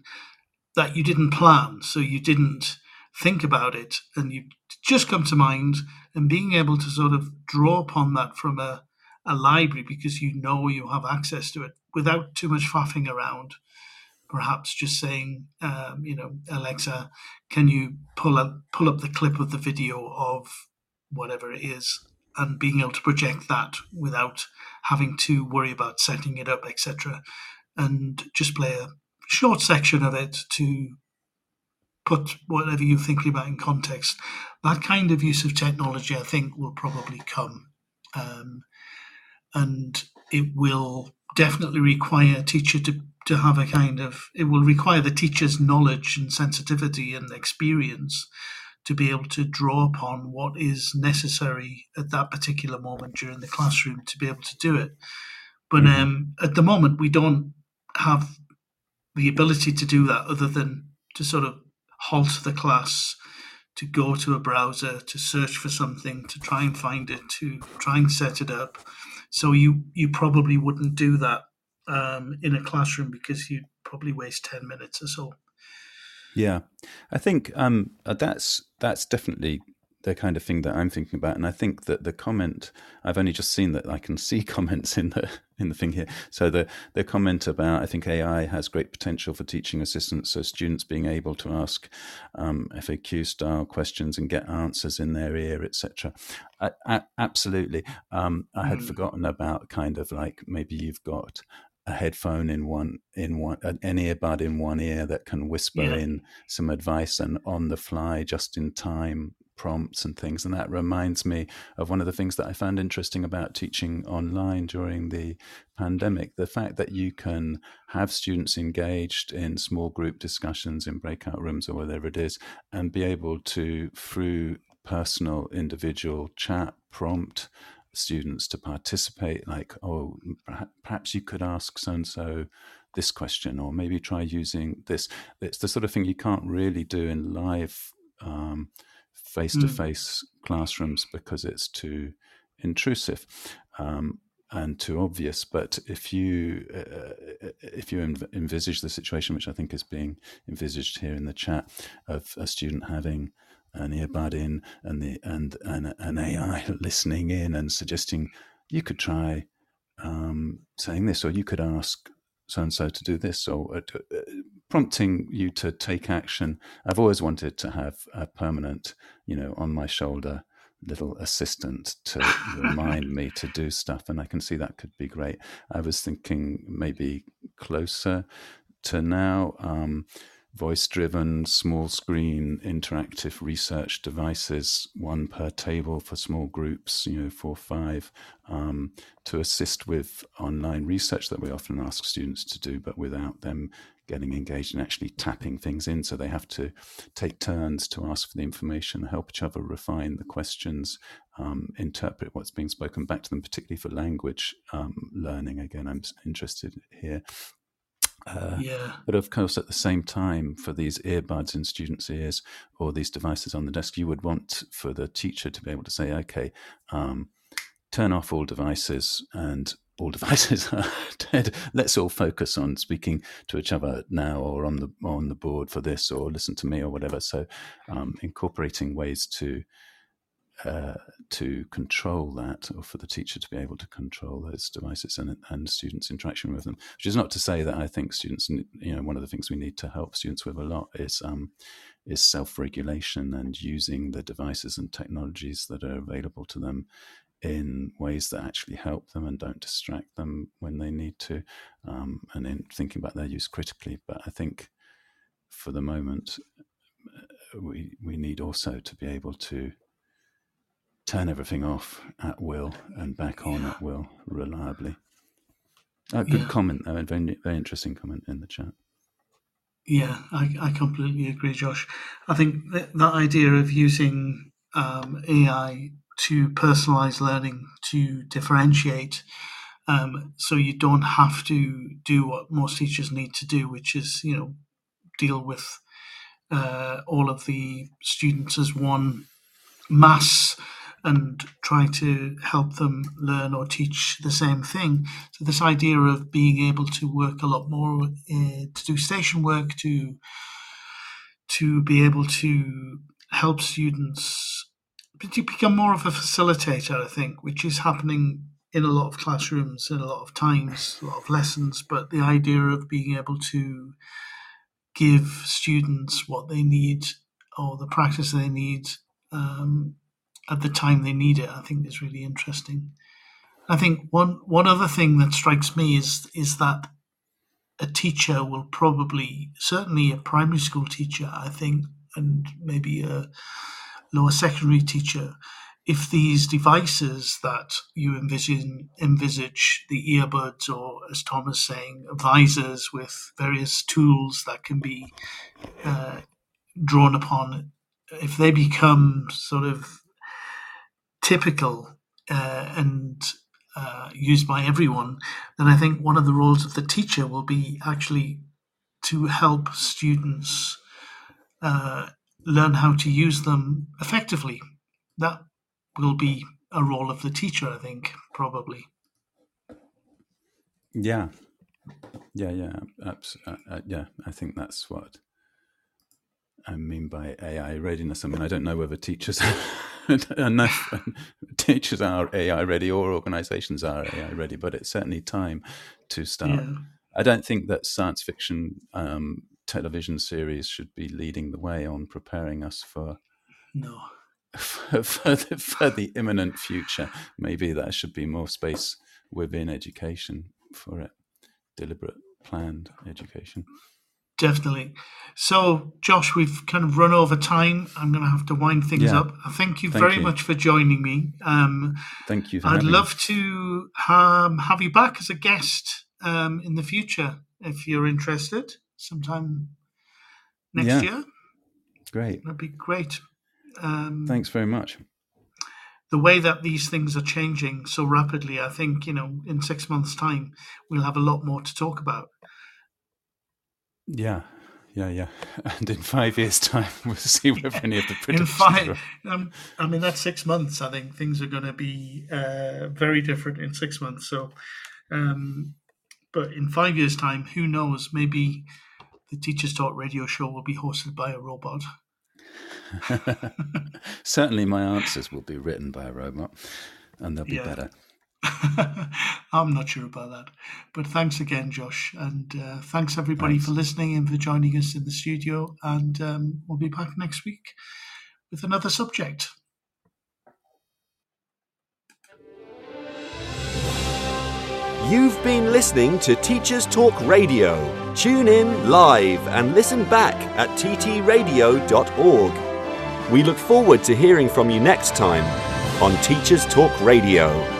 B: that you didn't plan so you didn't think about it. And you just come to mind and being able to sort of draw upon that from a, a library because you know you have access to it without too much faffing around. Perhaps just saying um, you know alexa can you pull up pull up the clip of the video of whatever it is and being able to project that without having to worry about setting it up etc and just play a short section of it to put whatever you're thinking about in context. That kind of use of technology, I think, will probably come. Um, and it will definitely require a teacher to, to have a kind of, it will require the teacher's knowledge and sensitivity and experience to be able to draw upon what is necessary at that particular moment during the classroom to be able to do it. But mm-hmm. um, at the moment, we don't have the ability to do that other than to sort of halt the class, to go to a browser, to search for something, to try and find it, to try and set it up. So you you probably wouldn't do that um, in a classroom because you'd probably waste ten minutes or so.
F: Yeah, I think um, uh, that's that's definitely the kind of thing that I'm thinking about. And I think that the comment I've only just seen that I can see comments in the in the thing here. So the the comment about I think AI has great potential for teaching assistants, so students being able to ask um, FAQ style questions and get answers in their ear, etc. Absolutely. Um, I had mm. forgotten about kind of like maybe you've got a headphone in one in one uh, an earbud in one ear that can whisper yeah. in some advice and on the fly just in time prompts and things. And that reminds me of one of the things that I found interesting about teaching online during the pandemic the fact that you can have students engaged in small group discussions in breakout rooms or whatever it is, and be able to, through personal individual chat, prompt students to participate like oh perhaps you could ask so and so this question or maybe try using this it's the sort of thing you can't really do in live um, face to face classrooms because it's too intrusive. Um, and too obvious. But if you uh, uh if you env- envisage the situation, which I think is being envisaged here in the chat, of a student having an earbud in and the and, and an AI listening in and suggesting you could try um, saying this, or you could ask so and so to do this, or uh, uh, prompting you to take action. I've always wanted to have a permanent, you know, on my shoulder little assistant to remind me to do stuff, and I can see that could be great. I was thinking maybe closer to now. Um, voice driven, small screen, interactive research devices, one per table for small groups, you know, four, five, um, to assist with online research that we often ask students to do, but without them getting engaged and actually tapping things in. So they have to take turns to ask for the information, help each other refine the questions, um, interpret what's being spoken back to them, particularly for language um, learning. Again, I'm interested here. Uh, yeah. But of course, at the same time, for these earbuds in students' ears or these devices on the desk, you would want for the teacher to be able to say, okay, um, turn off all devices and all devices are dead. Let's all focus on speaking to each other now, or on the on the board for this, or listen to me, or whatever. So, um, incorporating ways to uh, to control that, or for the teacher to be able to control those devices and, and students' interaction with them. Which is not to say that I think students, you know, one of the things we need to help students with a lot is um, is self-regulation and using the devices and technologies that are available to them in ways that actually help them and don't distract them when they need to, um, and in thinking about their use critically. But I think for the moment, uh, we we need also to be able to turn everything off at will and back on at will reliably. Uh, good
B: Yeah.
F: comment, though, and very, very interesting comment in the chat.
B: Yeah, I, I completely agree, Josh. I think that, that idea of using um, AI to personalize learning, to differentiate, um, so you don't have to do what most teachers need to do, which is, you know, deal with uh, all of the students as one mass and try to help them learn or teach the same thing. So this idea of being able to work a lot more, uh, to do station work, to to be able to help students, but to become more of a facilitator, I think, which is happening in a lot of classrooms, in a lot of times, a lot of lessons. But the idea of being able to give students what they need or the practice they need um, at the time they need it, I think is really interesting. I think one one other thing that strikes me is is that a teacher will probably certainly a primary school teacher, I think, and maybe a lower secondary teacher, if these devices that you envision envisage the earbuds or as Tom is saying, visors with various tools that can be uh, drawn upon, if they become sort of typical uh, and uh, used by everyone, then I think one of the roles of the teacher will be actually to help students uh, learn how to use them effectively. That will be a role of the teacher, I think, probably.
F: Yeah, yeah, yeah, uh, uh, yeah. I think that's what I mean by AI readiness. I mean, I don't know whether teachers enough teachers are AI ready or organisations are AI ready, but it's certainly time to start.
B: Yeah.
F: I don't think that science fiction um, television series should be leading the way on preparing us for
B: No.
F: for, for, the, for the imminent future. Maybe there should be more space within education for it, deliberate, planned education.
B: Definitely. So, Josh, we've kind of run over time. I'm going to have to wind things
F: Yeah.
B: up. I thank you
F: Thank
B: very
F: you.
B: much for joining me. Um,
F: Thank you
B: I'd
F: having me.
B: love to um, have you back as a guest um, in the future if you're interested, sometime next
F: Yeah.
B: year.
F: Great.
B: That'd be great. Um,
F: Thanks very much.
B: the way that these things are changing so rapidly, I think, you know, in six months' time, we'll have a lot more to talk about.
F: Yeah. Yeah, yeah. And in five years' time, we'll see whether any of the
B: In five, um, I mean, that's six months. I think things are going to be uh, very different in six months. So, um, but in five years' time, who knows? Maybe the Teachers Talk radio show will be hosted by a robot.
F: Certainly, my answers will be written by a robot, and they'll be
B: Yeah.
F: better.
B: I'm not sure about that. But thanks again, Josh. And uh, thanks everybody
F: Thanks.
B: for listening and for joining us in the studio. And um, we'll be back next week with another subject.
C: You've been listening to Teachers Talk Radio. Tune in live and listen back at ttradio.org. We look forward to hearing from you next time on Teachers Talk Radio.